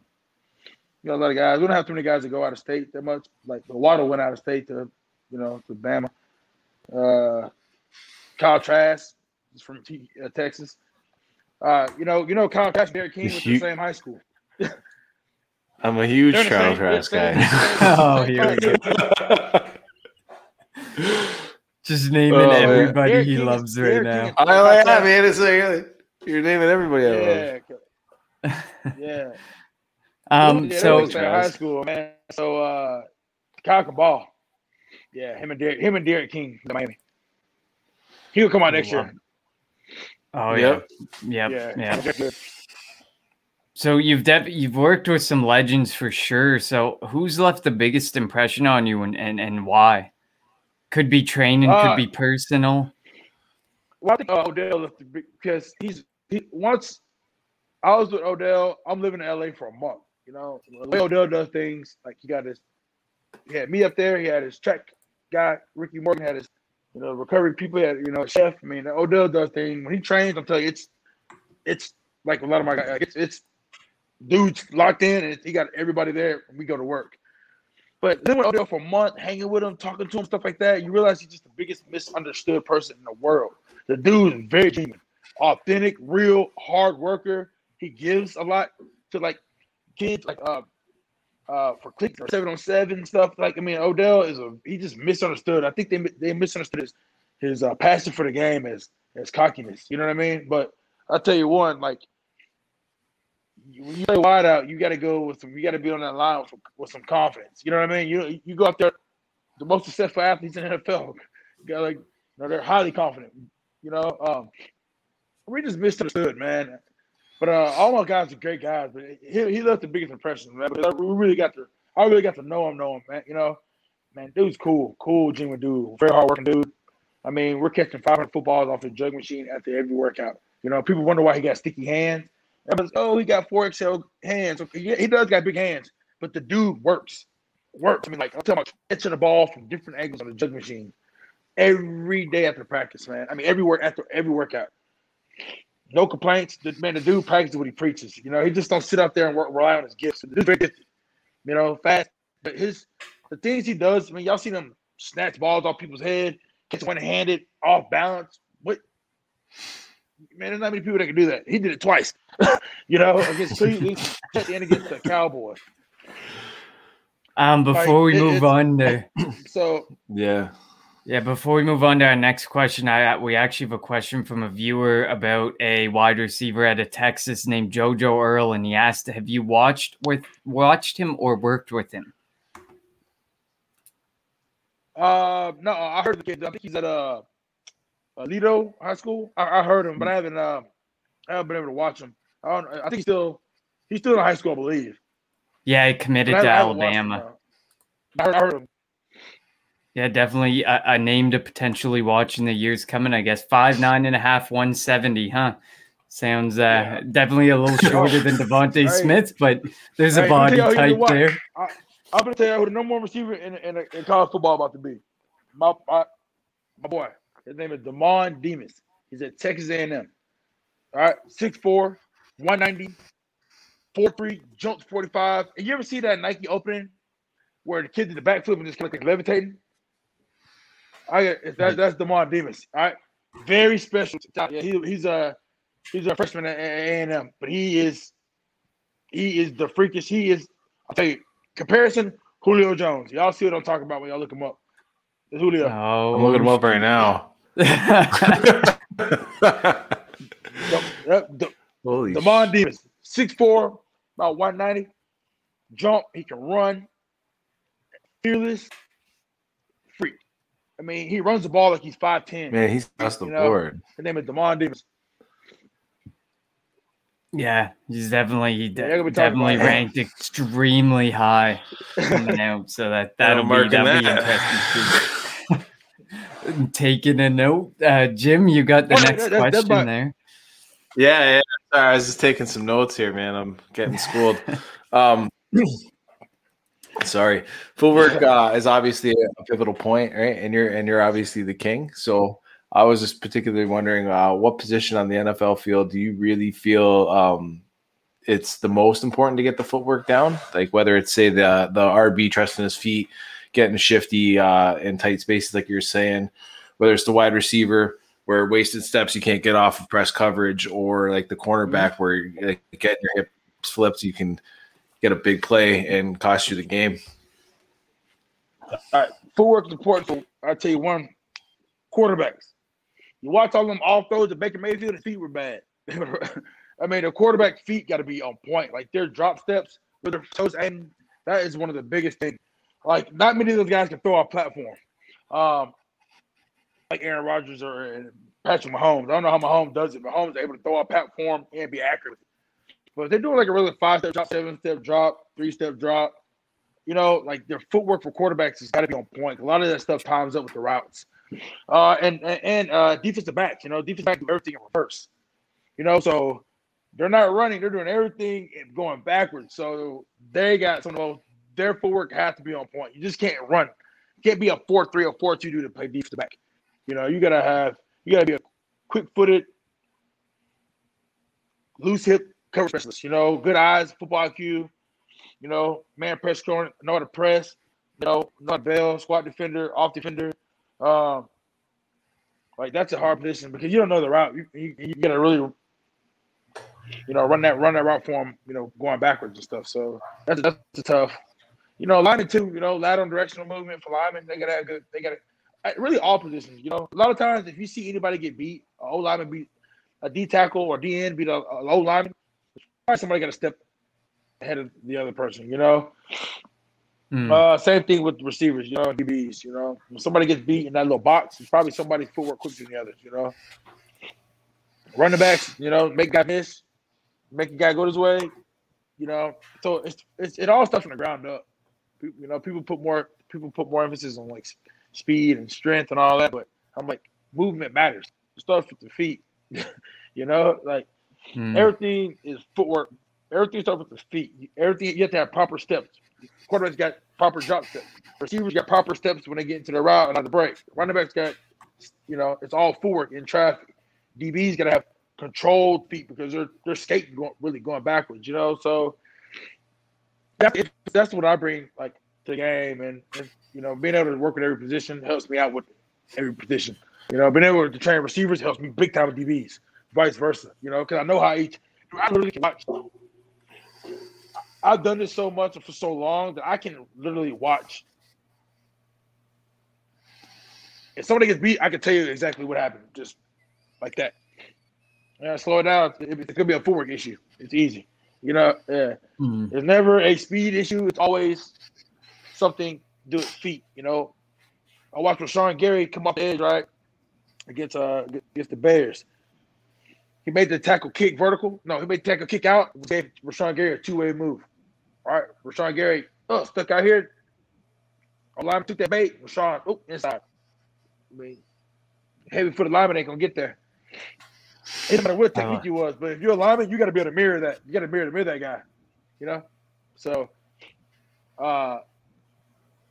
[SPEAKER 5] you know a lot of guys. We don't have too many guys that go out of state that much. Like Waddle went out of state to, you know, to Bama. Uh, Kyle Trask is from T- uh, Texas. Uh, you know, you know Kyle Trask, D'Eriq King went to the same high school.
[SPEAKER 3] I'm a huge
[SPEAKER 5] They're in the
[SPEAKER 3] Charles
[SPEAKER 5] same-
[SPEAKER 3] Trask guy.
[SPEAKER 4] Oh, here we go. Just naming
[SPEAKER 3] Oh,
[SPEAKER 4] everybody
[SPEAKER 5] Derek
[SPEAKER 4] he loves right now.
[SPEAKER 3] I like that, man. It's like you're naming everybody. I love.
[SPEAKER 5] Yeah, yeah.
[SPEAKER 4] Um,
[SPEAKER 5] yeah,
[SPEAKER 4] so
[SPEAKER 5] they went high school, man. So uh Kyle can ball. Yeah, him and D'Eriq, him and D'Eriq King, the Miami. He'll come out next year.
[SPEAKER 4] oh
[SPEAKER 3] Yep.
[SPEAKER 4] yeah, yep,
[SPEAKER 5] Yeah,
[SPEAKER 4] yeah. So you've def- you've worked with some legends for sure. So who's left the biggest impression on you, and and, and why? Could be training,
[SPEAKER 5] Uh,
[SPEAKER 4] could be personal.
[SPEAKER 5] Well, I think Odell left the big- because he's he once I was with Odell. I'm living in LA for a month. You know, Odell does things, like he got his, he had me up there. He had his track guy, Ricky Morgan, had his, you know, recovery people. Had you know, chef. I mean, Odell does things when he trains. I'm telling you, it's, it's like a lot of my guys. It's, it's dudes locked in, and he got everybody there. we go to work. But then with Odell for a month, hanging with him, talking to him, stuff like that, you realize he's just the biggest misunderstood person in the world. The dude is very genuine, authentic, real, hard worker. He gives a lot to like kids, like uh, uh, for clicks or seven on seven stuff. Like I mean, Odell is a he just misunderstood. I think they they misunderstood his his uh, passion for the game as as cockiness. You know what I mean? But I'll tell you one, like when you play wide out, you got to go with some. You got to be on that line with, with some confidence. You know what I mean? You you go out there, the most successful athletes in the NFL, got like, you know, they're highly confident. You know, um, we just misunderstood, man. But uh, all my guys are great guys. But he, he left the biggest impression, man. Because we really got to, I really got to know him, know him, man. You know, man, dude's cool, cool, genuine dude, very hardworking dude. I mean, we're catching 500 footballs off the jug machine after every workout. You know, people wonder why he got sticky hands. Oh, he got four XL hands. Okay, yeah, he does got big hands, but the dude works. works. I mean, like I'm talking about catching the ball from different angles on the jug machine every day after practice, man. I mean, every work after every workout. No complaints. The man, the dude practices what he preaches. You know, he just don't sit up there and work, rely on his gifts. You know, fast. But his the things he does. I mean, y'all seen him snatch balls off people's head, catch one handed, off balance. What? Man, there's not many people that can do that. He did it twice. you know, against Cleveland and against the Cowboys.
[SPEAKER 4] Um, before
[SPEAKER 5] Like,
[SPEAKER 4] we
[SPEAKER 5] it-
[SPEAKER 4] move on to
[SPEAKER 5] So
[SPEAKER 3] Yeah.
[SPEAKER 4] yeah, before we move on to our next question, I we actually have a question from a viewer about a wide receiver out of Texas named JoJo Earle, and he asked, "Have you watched with watched him or worked with him?"
[SPEAKER 5] Uh, no, I heard the kid. I think he's at uh, Aledo High School. I, I heard him, but I haven't. Uh, I haven't been able to watch him. I don't. I think he's still. He's still in high school, I believe.
[SPEAKER 4] Yeah, he committed to
[SPEAKER 5] I
[SPEAKER 4] Alabama.
[SPEAKER 5] I heard, I heard him.
[SPEAKER 4] Yeah, definitely a, a name to potentially watch in the years coming. I guess five nine and a half, one seventy, huh? Sounds uh,
[SPEAKER 5] Yeah.
[SPEAKER 4] definitely a little shorter than DeVonta
[SPEAKER 5] Hey.
[SPEAKER 4] Smith, but there's a
[SPEAKER 5] Hey, let
[SPEAKER 4] body
[SPEAKER 5] me tell you who to
[SPEAKER 4] type there.
[SPEAKER 5] I'm gonna tell you who the number one receiver in, in, in college football about to be. My, my my boy. His name is Demond Demas. He's at Texas A&M. All right, 6'4", 190, 4'3", jumps 45. And you ever see that Nike opening where the kid did the backflip and just kind of like levitating? I got that, that's Demond Demas. All right, very special. Yeah, he, he's a he's a freshman at A and M, but he is he is the freakish. He is. I'll tell you, comparison Julio Jones. Y'all see what I'm talking about when y'all look him up. It's Julio.
[SPEAKER 4] Oh,
[SPEAKER 3] I'm looking him up right now.
[SPEAKER 5] The, the, the,
[SPEAKER 3] Holy
[SPEAKER 5] Demond Demas, 6'4", about 190. Jump, he can run. Fearless. Freak. I mean, he runs the ball like he's 5'10.
[SPEAKER 3] man, he's across the
[SPEAKER 5] You know,
[SPEAKER 3] board.
[SPEAKER 5] His name is Demond Demas.
[SPEAKER 4] yeah, he's definitely he de-
[SPEAKER 5] Yeah, you're gonna be talking
[SPEAKER 4] definitely
[SPEAKER 5] about-
[SPEAKER 4] ranked extremely high coming out. So that that'll
[SPEAKER 3] I'm
[SPEAKER 4] be
[SPEAKER 3] marking
[SPEAKER 4] that'll be
[SPEAKER 3] that.
[SPEAKER 4] interesting. Taking a note, uh, Jim. You got the
[SPEAKER 5] Well,
[SPEAKER 4] next
[SPEAKER 5] that- that-
[SPEAKER 4] question
[SPEAKER 5] my-
[SPEAKER 4] there.
[SPEAKER 3] Yeah, yeah. Sorry, I was just taking some notes here, man. I'm getting schooled. Um, sorry. Footwork uh, is obviously a pivotal point, right? And you're and you're obviously the king. So I was just particularly wondering, uh, what position on the NFL field do you really feel um, it's the most important to get the footwork down? Like whether it's say the the RB trusting his feet, getting shifty uh, in tight spaces, like you're saying, whether it's the wide receiver where wasted steps you can't get off of press coverage, or like the cornerback where you like, get your hips flipped, you can get a big play and cost you the game.
[SPEAKER 5] All right, footwork is important. I'll tell you one, quarterbacks. You watch all them off throws to Baker Mayfield, his feet were bad. I mean, the quarterback feet got to be on point. Like their drop steps with their toes, and that is one of the biggest things. Like not many of those guys can throw a platform. Um, like Aaron Rodgers or Patrick Mahomes. I don't know how Mahomes does it. Mahomes is able to throw a platform and be accurate. But they're doing like a really five step drop, seven step drop, three step drop, you know, like their footwork for quarterbacks has got to be on point. A lot of that stuff times up with the routes. Uh, and and, uh, defensive backs, you know, defensive backs do everything in reverse. You know, so they're not running; they're doing everything and going backwards. So they got some of those. Their footwork has to be on point. You just can't run. You can't be a four three or four two dude to play defensive back. You know, you gotta have you gotta be a quick footed, loose hip cover specialist. You know, good eyes, football IQ. You know, man press scoring, know how to press. You know, not bail, squat defender, off defender. Um, like that's a hard position because you don't know the route. You, you, you gotta really, you know, run that run that route for him. You know, going backwards and stuff. So that's that's a tough. You know, lineman too. You know, lateral directional movement for linemen. They gotta have good. They gotta really all positions. You know, a lot of times if you see anybody get beat, a O lineman beat a D tackle or DN beat a, a low lineman, probably somebody got to step ahead of the other person. You know.
[SPEAKER 4] Hmm.
[SPEAKER 5] Uh, same thing with receivers, you know, DBs. You know, when somebody gets beat in that little box, it's probably somebody's footwork quicker than the others. You know, running backs, you know, make guy miss, make a guy go his way. You know, so it's, it's it all starts from the ground up. You know, people put more people put more emphasis on like speed and strength and all that, but I'm like movement matters. It starts with the feet. you know, like
[SPEAKER 4] Hmm.
[SPEAKER 5] everything is footwork. Everything starts with the feet. Everything you have to have proper steps quarterbacks got proper drop steps. Receivers got proper steps when they get into the route and on the break. Running backs got, you know, it's all forward in traffic. DB's got to have controlled feet because they're they're skating going, really going backwards, you know. So that's that's what I bring like to the game, and, and you know, being able to work with every position helps me out with every position. You know, being able to train receivers helps me big time with DBs, vice versa. You know, because I know how each. I literally can watch. I've done this so much for so long that I can literally watch. If somebody gets beat, I can tell you exactly what happened, just like that. Yeah, slow it down. It, gonna be a footwork issue. It's easy. You know, yeah.
[SPEAKER 4] Mhm.
[SPEAKER 5] There's never a speed issue. It's always something to do with feet. You know, I watched Rashan Gary come off the edge right against uh against the Bears. He made the tackle kick vertical. No, he made the tackle kick out. Gave Rashan Gary a two way move. All right, Rashan Gary, oh, stuck out here. A lineman took that bait. Rashan, oh, inside. I mean, heavy footed lineman ain't gonna get there. It doesn't matter what technique
[SPEAKER 4] Uh.
[SPEAKER 5] you was, but if you're a lineman, you got to be able to mirror that. You got to mirror mirror that guy. You know, so uh,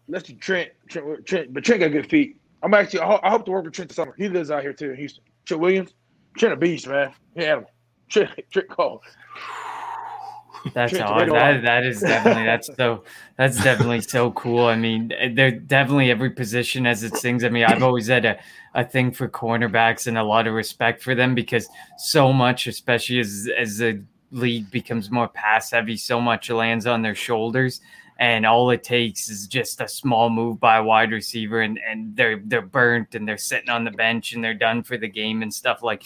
[SPEAKER 5] let's do Trent. Trent, Trent, but Trent got good feet. I'm actually. I, ho- I hope to work with Trent this summer. He lives out here too in Houston. Trent Williams, Trent a beast, man. He animal. Trent, Trent Cole.
[SPEAKER 4] That's odd. That that is definitely that's so that's definitely so cool. I mean, they're definitely every position as its things. I mean, I've always had a, a thing for cornerbacks and a lot of respect for them because so much, especially as as the league becomes more pass heavy, so much lands on their shoulders. And all it takes is just a small move by a wide receiver, and, and they're they're burnt and they're sitting on the bench and they're done for the game and stuff like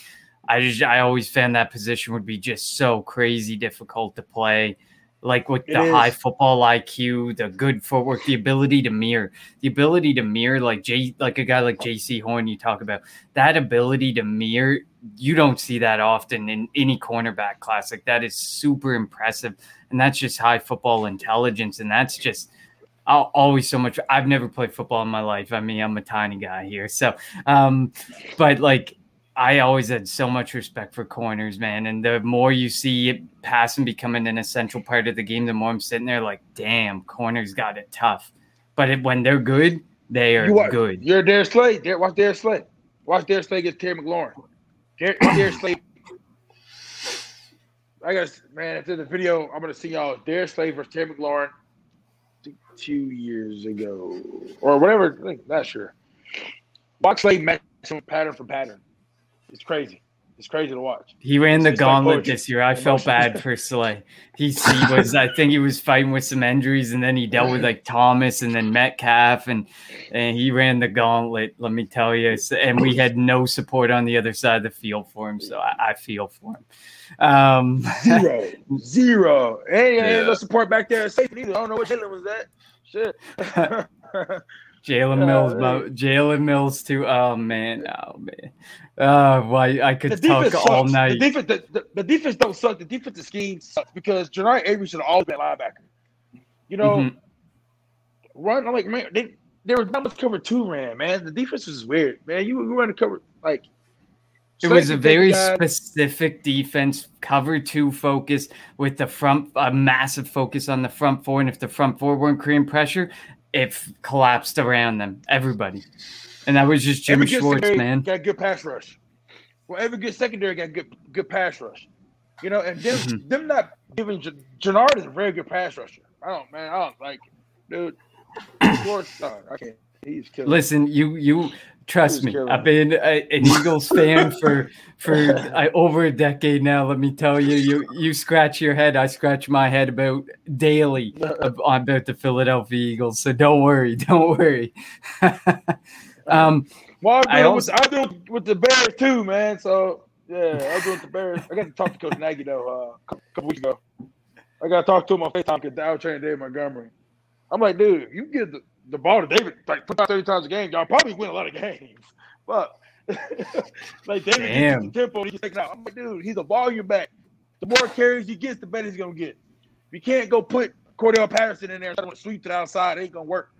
[SPEAKER 4] I just I always found that position would be just so crazy difficult to play. Like with
[SPEAKER 5] It
[SPEAKER 4] the high football IQ, the good footwork, the ability to mirror, the ability to mirror, like J, like a guy like J.C. Horn, you talk about that ability to mirror. You don't see that often in any cornerback class. Like that is super impressive, and that's just high football intelligence, and that's just I'll always so much. I've never played football in my life. I mean, I'm a tiny guy here, so um, but like I always had so much respect for corners, man. And the more you see it passing becoming an essential part of the game, the more I'm sitting there like, damn, corners got it tough. But it, when they're good, they are
[SPEAKER 5] You watch,
[SPEAKER 4] good.
[SPEAKER 5] You're Darius. Dar- Watch Darius Slay. Watch Darius Slay against Terry McLaurin. Dar- Darius Slay. I guess, man. After the video, I'm gonna see y'all Darius Slay versus Terry McLaurin two- years ago or whatever. I think, not sure. Watch Slay match pattern for pattern. It's crazy. It's crazy to watch.
[SPEAKER 4] He ran the
[SPEAKER 5] It's
[SPEAKER 4] gauntlet
[SPEAKER 5] poetry.
[SPEAKER 4] this year. I felt bad for Slay. He, he was, I think he was fighting with some injuries, and then he dealt with like Thomas and then Metcalf, and and he ran the gauntlet. Let me tell you, and we had no support on the other side of the field for him. So I, I feel for him. Um,
[SPEAKER 5] Zero, zero. Ain't,
[SPEAKER 3] Yeah.
[SPEAKER 5] no support back there. at Safety either. I don't know what Jalen was at. Shit.
[SPEAKER 4] Jalen
[SPEAKER 5] Uh,
[SPEAKER 4] Mills, about Jalen Mills too. Oh man, oh man. Uh, why I could talk all
[SPEAKER 5] sucks.
[SPEAKER 4] night.
[SPEAKER 5] The defense, the, the, the defense don't suck. The defensive scheme sucks because Genard Avery should have always been a linebacker. You know,
[SPEAKER 4] Mhm.
[SPEAKER 5] run. I'm like, man, they they were not much cover two ran, man. The defense was weird, man. You were running cover like.
[SPEAKER 4] It was a very
[SPEAKER 5] guy-
[SPEAKER 4] specific defense, cover two focus with the front, a massive focus on the front four. And if the front four weren't creating pressure, it collapsed around them, everybody. And that was just Jim Schwartz, man.
[SPEAKER 5] Got good pass rush. Well, every good secondary got good good pass rush. You know, and them
[SPEAKER 4] Mhm.
[SPEAKER 5] them not giving Genard is a very good pass rusher. I don't, man. I don't like it, dude. Schwartz, uh, I can't. He's killing.
[SPEAKER 4] Listen, you you trust me. I've been a, an Eagles fan for for uh, over a decade now. Let me tell you, you you scratch your head, I scratch my head about daily ab- about the Philadelphia Eagles. So don't worry, don't worry. um,
[SPEAKER 5] Well,
[SPEAKER 4] I
[SPEAKER 5] do, with, I do it with the Bears too, man. So yeah, I do it with the Bears. I got to talk to Coach Nagy though uh, a couple- weeks ago. I got to talk to him on Facetime because I was training David Montgomery. I'm like, dude, you get the, the ball to David like put out 30 times a game, y'all probably win a lot of games. But like David
[SPEAKER 4] Damn.
[SPEAKER 5] gets the tempo, he can take it out. I'm like, dude, he's a volume back. The more carries he gets, the better he's gonna get. You can't go put Cordarrelle Patterson in there and try to sweep to the outside. It ain't gonna work.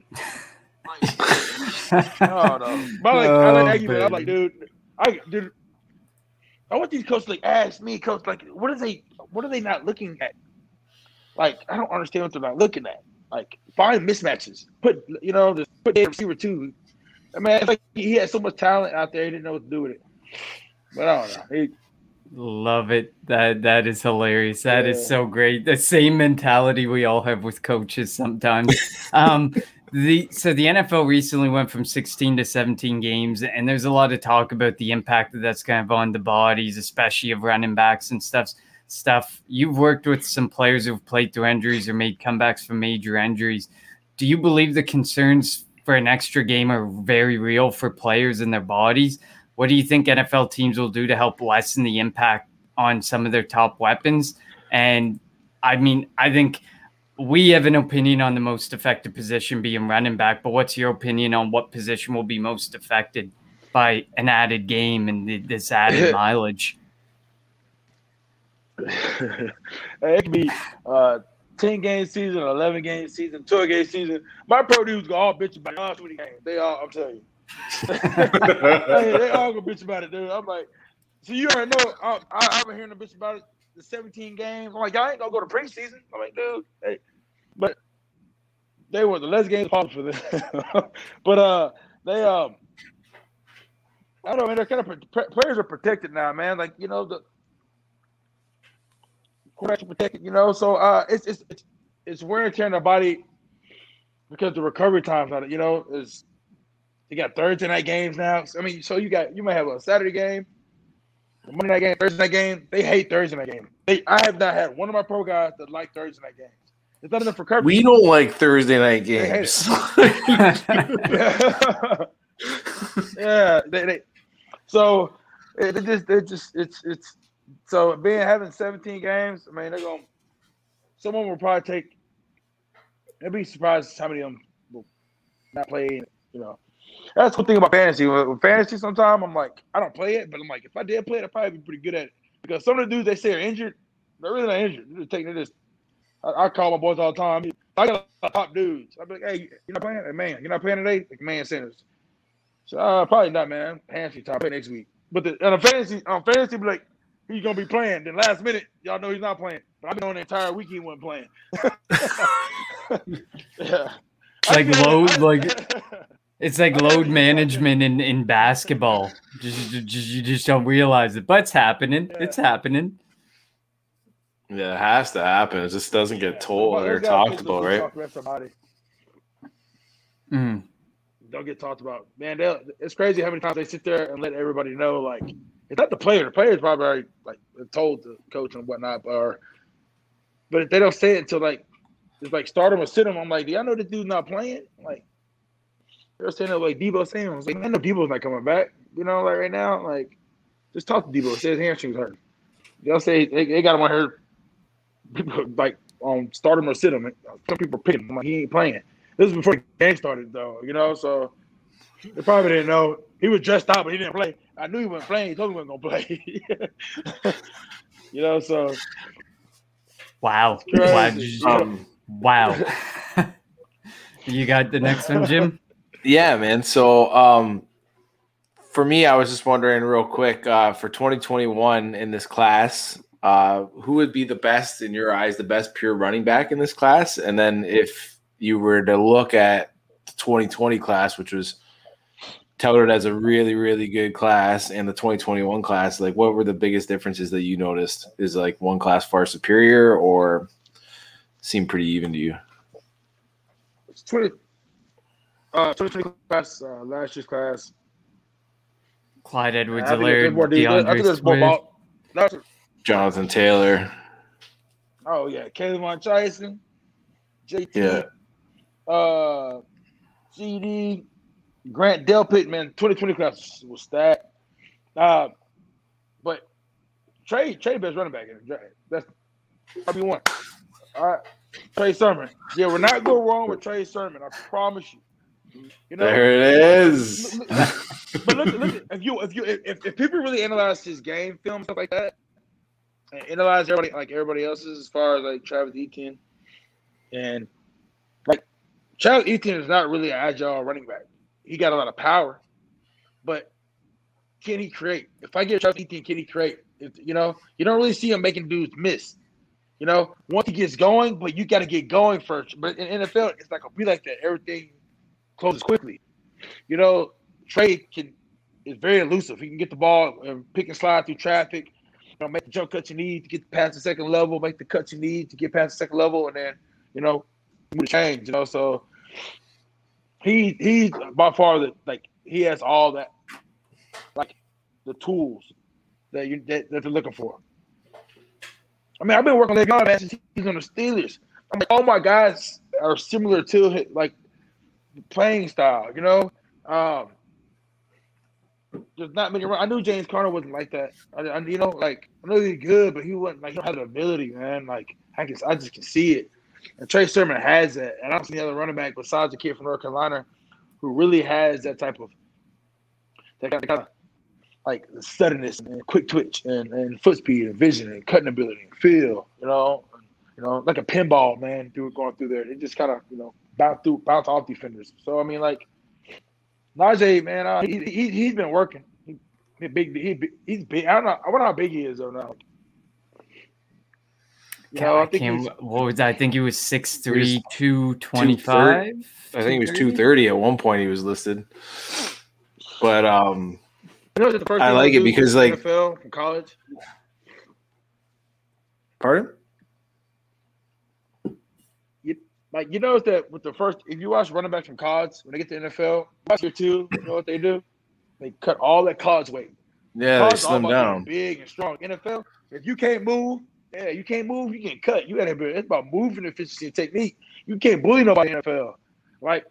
[SPEAKER 5] Oh no. But like, I like
[SPEAKER 4] Oh,
[SPEAKER 5] I'm like,
[SPEAKER 4] baby.
[SPEAKER 5] dude, I dude, I want these coaches like ask me, coach, like, what are they what are they not looking at? Like, I don't understand what they're not looking at. Like find mismatches. Put you know, just put the receiver too. I mean, it's like he had so much talent out there, he didn't know what to do with it. But I don't know. He,
[SPEAKER 4] Love it. That that is hilarious. That is
[SPEAKER 5] Yeah.
[SPEAKER 4] so great. The same mentality we all have with coaches sometimes. um the so the NFL recently went from 16 to 17 games and there's a lot of talk about the impact that that's kind of on the bodies, especially of running backs and stuff stuff. You've worked with some players who've played through injuries or made comebacks from major injuries. Do you believe the concerns for an extra game are very real for players and their bodies? What do you think NFL teams will do to help lessen the impact on some of their top weapons? And I mean, I think we have an opinion on the most effective position being running back, but what's your opinion on what position will be most affected by an added game and this added mileage?
[SPEAKER 5] it could be uh, 10 game season, 11 game season, 12 game season. My pro dudes go all bitch about all 20 games. They all, I'm telling you. hey, they all gonna bitch about it, dude. I'm like, so you already know. I, I, I've been hearing a bitch about it. The 17 games. I'm like, y'all ain't gonna go to preseason. I'm like, dude, hey, but they were the less games possible for them. but uh, they um, I don't know, man. They're kind of players are protected now, man. Like you know the are protected. You know, so uh, it's it's it's, it's wear and tear on the body because the recovery times on it. You know, is you got Thursday night games now. I mean, so you got you might have a Saturday game, a Monday night game, Thursday night game. They hate Thursday night game. They I have not had one of my pro guys that like Thursday night games. It's not enough for recovery.
[SPEAKER 3] We don't like Thursday night games.
[SPEAKER 5] yeah, they, they so it, it just it just it's it's so being having 17 games. I mean, they're going. Someone will probably take. They'd be surprised how many of them will not play. You know, that's the thing about fantasy. With, fantasy, sometimes I'm like, I don't play it, but I'm like, if I did play it, I'd probably be pretty good at it because some of the dudes they say are injured, they're really not injured. They're just taking just. I, I call my boys all the time. I got top dudes. I'd be like, hey, you're not playing? Hey, man, you're not playing today? Like, man, centers. So, uh, probably not, man. Fantasy top next week. But the, on a fantasy, on fantasy, be like, he's going to be playing. Then last minute, y'all know he's not playing. But I've been on the entire week he wasn't playing. yeah.
[SPEAKER 4] Like load,
[SPEAKER 5] I-
[SPEAKER 4] like- It's like load management in, in basketball. Just, just, just- you just don't realize it, but it's happening. It's happening.
[SPEAKER 3] yeah, it has to happen. It just doesn't get told
[SPEAKER 5] Well,
[SPEAKER 3] or talked about, right?
[SPEAKER 5] talked.
[SPEAKER 4] Mm.
[SPEAKER 5] Don't get talked about. Man, it's crazy how many times they sit there and let everybody know, like, it's not the player. The player's probably already, like, told the coach and whatnot, or, but if they don't say it until, like, it's like start him or sit him. I'm like, do y'all know this dude's not playing? Like, they're saying like, Debo was like, man, the Debo's not coming back. You know, like, right now, like, just talk to Debo. Say his hamstring's hurt. They'll say they, they got him on here, like, um, start him or sit him. Some people are picking him. I'm like, he ain't playing. This is before the game started, though, you know, so they probably didn't know. He was dressed out, but he didn't play. I knew he wasn't playing. He told me he wasn't going to play. you know, so
[SPEAKER 4] Wow. Wow.
[SPEAKER 3] Um,
[SPEAKER 4] wow. you got the next one, Jim?
[SPEAKER 3] Yeah, man. So, um, for me, I was just wondering real quick uh, for 2021 in this class, uh, who would be the best in your eyes, the best pure running back in this class? And then if you were to look at the 2020 class, which was touted as a really, really good class, and the 2021 class, like what were the biggest differences that you noticed? Is like one class far superior or seemed pretty even to you?
[SPEAKER 5] it's 20, uh, 2020 class, uh, last year's class.
[SPEAKER 4] Clyde Edwards
[SPEAKER 5] I think there's
[SPEAKER 4] Alaire.
[SPEAKER 5] I think D'Andre more
[SPEAKER 4] Swift.
[SPEAKER 3] Jonathan Taylor.
[SPEAKER 5] oh, yeah. K'Lavon Chaisson, JT,
[SPEAKER 3] Yeah.
[SPEAKER 5] uh, CeeDee, Grant Delpit, man, 2020 class was stacked. Uh, but Trey, Trey best running back in the draft. That's probably one. All right. Trey Sermon. Yeah, we're not going wrong with Trey Sermon. I promise you. You know,
[SPEAKER 3] There it is.
[SPEAKER 5] but look, look if you if you if, if people really analyze his game film stuff like that, and analyze everybody like everybody else's as far as like Travis Etienne, and like Travis Etienne is not really an agile running back. He got a lot of power, but can he create? If I get Travis Etienne, can he create? If, you know, you don't really see him making dudes miss. You know, once he gets going, but you got to get going first. But in NFL, it's like a be like that. Everything closes quickly. You know, Trey can is very elusive. He can get the ball and pick and slide through traffic. You know, make the jump cuts you need to get past the second level. Make the cuts you need to get past the second level, and then you know, change. You know, so he he's by far the like he has all that like the tools that you that, that they're looking for. I mean, I've been working with man since he's on the Steelers. I'm like, all my guys are similar to like playing style, you know. Um, there's not many. I knew James Conner wasn't like that. I, I you know, like I know he's good, but he wasn't like he don't have the ability, man. Like I can, I just can see it. And Trey Sermon has that, and I don't see any other running back besides the kid from North Carolina who really has that type of that kind of, kind of like suddenness and quick twitch and, and foot speed and vision and cutting ability and feel, you know, you know, like a pinball, man, through going through there. It just kind of, you know, bounce through, bounce off defenders. So I mean, like Najee, man, uh, he, he he's been working. He, he big, he he's big. I don't know. I wonder how big he is though now.
[SPEAKER 4] You know, I think he's, what was that? I think he was 6'3", 225.
[SPEAKER 3] I think he was 230 at one point he was listed. But um I like it because like
[SPEAKER 5] NFL from college.
[SPEAKER 3] Pardon?
[SPEAKER 5] You like you notice that with the first if you watch running backs from college when they get to NFL, last year two, you know what they do? They cut all that college weight.
[SPEAKER 3] Yeah, college they slim down.
[SPEAKER 5] Big and strong. NFL, if you can't move, yeah, you can't move, you can cut. You gotta be it's about moving efficiency and technique. You can't bully nobody in the NFL. Right?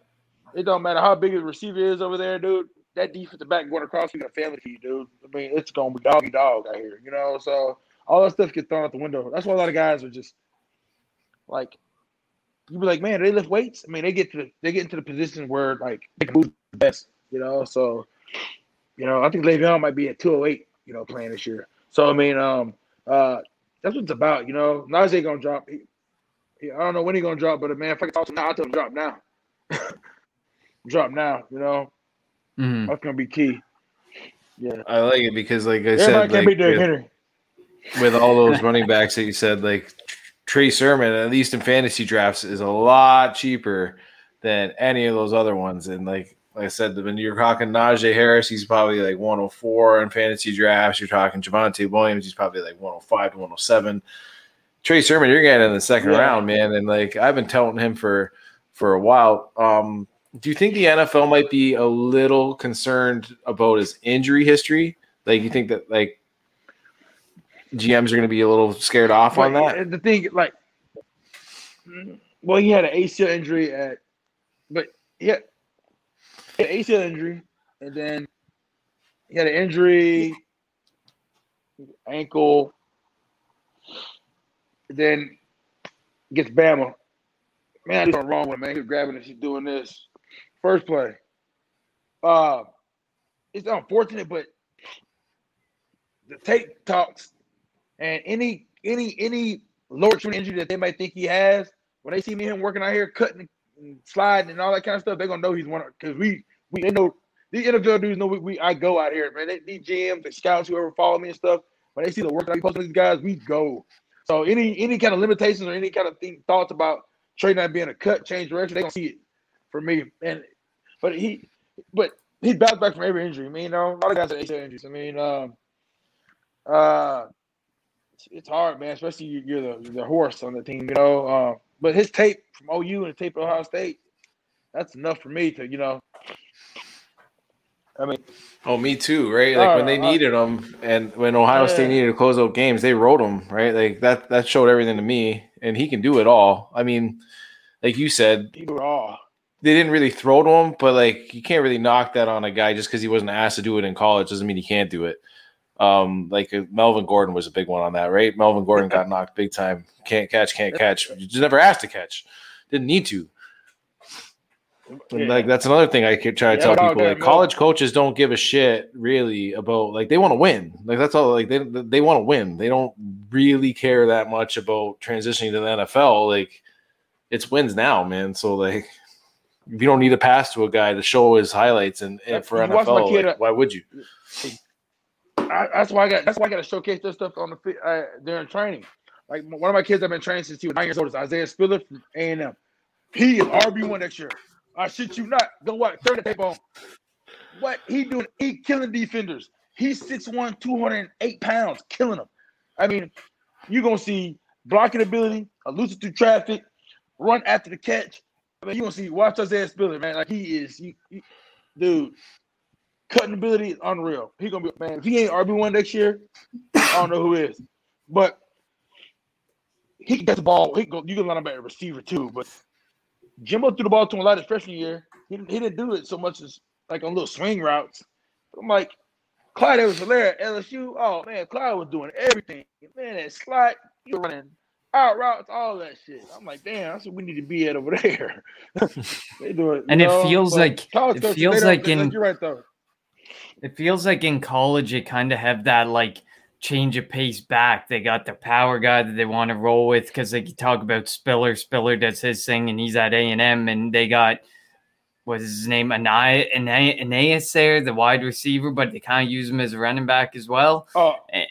[SPEAKER 5] It don't matter how big a receiver is over there, dude that defensive back going across, you got family for you, dude. I mean, it's gonna be doggy dog out here, you know. So all that stuff gets thrown out the window. That's why a lot of guys are just like, you be like, man, they lift weights. I mean, they get to the, they get into the position where like they can move the best, you know. So, you know, I think Le'Veon might be at 208, you know, playing this year. So I mean, um, uh, that's what it's about, you know. Najee gonna drop. He, he, I don't know when he's gonna drop, but man, if I can talk to him now, I'll tell him drop now. drop now, you know. Mm-hmm. That's gonna be key. Yeah, I
[SPEAKER 3] like it because, like I said, like, with, with, all those running backs that you said, like Trey Sermon, at least in fantasy drafts, is a lot cheaper than any of those other ones. And like, like I said, when you're talking Najee Harris, he's probably like 104 in fantasy drafts. You're talking Javonte Williams, he's probably like 105 to 107. Trey Sermon, you're getting in the second yeah. round, man. And like I've been telling him for for a while. Um, do you think the NFL might be a little concerned about his injury history? Like, you think that like GMs are going to be a little scared off on that?
[SPEAKER 5] The thing, like, well, he had an ACL injury at, but yeah, he ACL injury, and then he had an injury, ankle, then gets Bama. Man, he's wrong with him, man. He's grabbing this, he's doing this. First play. Uh, it's unfortunate, but the tape talks, and any any any lower injury that they might think he has, when they see me him working out here, cutting and sliding and all that kind of stuff, they're gonna know he's one because we we they know the NFL dudes know we, we I go out here, man. They, these GMs, the scouts, whoever follow me and stuff, when they see the work that I post on these guys, we go. So any any kind of limitations or any kind of thing, thoughts about Trey not being a cut, change direction, they don't see it for me. And but he but he bounced back from every injury. I mean, you know, a lot of guys have ACL injuries. I mean, um, uh, it's hard, man. Especially you're the the horse on the team, you know. Uh, but his tape from OU and the tape of Ohio State, that's enough for me to, you know. I mean,
[SPEAKER 3] oh, me too, right? Like uh, when they uh, needed him, and when Ohio yeah. State needed to close out games, they wrote them, right? Like that. That showed everything to me, and he can do it all. I mean, like you said,
[SPEAKER 5] raw.
[SPEAKER 3] They didn't really throw to him, but like you can't really knock that on a guy just because he wasn't asked to do it in college doesn't mean he can't do it. Um, like uh, Melvin Gordon was a big one on that, right? Melvin Gordon got knocked big time. Can't catch, can't catch. You just never asked to catch. Didn't need to. Yeah. Like that's another thing I could try to yeah, tell people. Like college coaches don't give a shit really about like they want to win. Like that's all. Like they they want to win. They don't really care that much about transitioning to the NFL. Like it's wins now, man. So like, if you don't need to pass to a guy to show his highlights, and, and for you NFL, like, uh, why would you?
[SPEAKER 5] I, that's why I got. That's why I got to showcase this stuff on the uh, during training. Like one of my kids I've been training since he was nine years old is Isaiah Spiller from A and M. He is RB one next year. I shit you not. Go watch. The tape on. What he doing? He killing defenders. He's 6'1", 208 pounds, killing them. I mean, you're gonna see blocking ability, elusive through traffic, run after the catch. I mean, you're gonna see watch Isaiah Spiller, man. Like he is, he, he, dude. Cutting ability is unreal. He gonna be man. If he ain't RB one next year, I don't know who is. But he can gets the ball. He go. You can line him at a receiver too. But Jimbo threw the ball to him a lot his freshman year. He, he didn't do it so much as like on little swing routes. I'm like, Clyde was hilarious. LSU, oh man, Clyde was doing everything. Man, that slot, you running out routes, all that shit. I'm like, damn, that's what we need to be at over there. they do it,
[SPEAKER 4] And
[SPEAKER 5] you
[SPEAKER 4] it feels
[SPEAKER 5] but
[SPEAKER 4] like- it feels like in-
[SPEAKER 5] you're right though.
[SPEAKER 4] It feels like in college, you kind of have that like change of pace back. They got their power guy that they want to roll with because they could talk about Spiller. Spiller does his thing, and he's at A and M, and they got what is his name, Anai Anai- Ainias there, the wide receiver, but they kind of use him as a running back as well.
[SPEAKER 5] Oh,
[SPEAKER 4] A-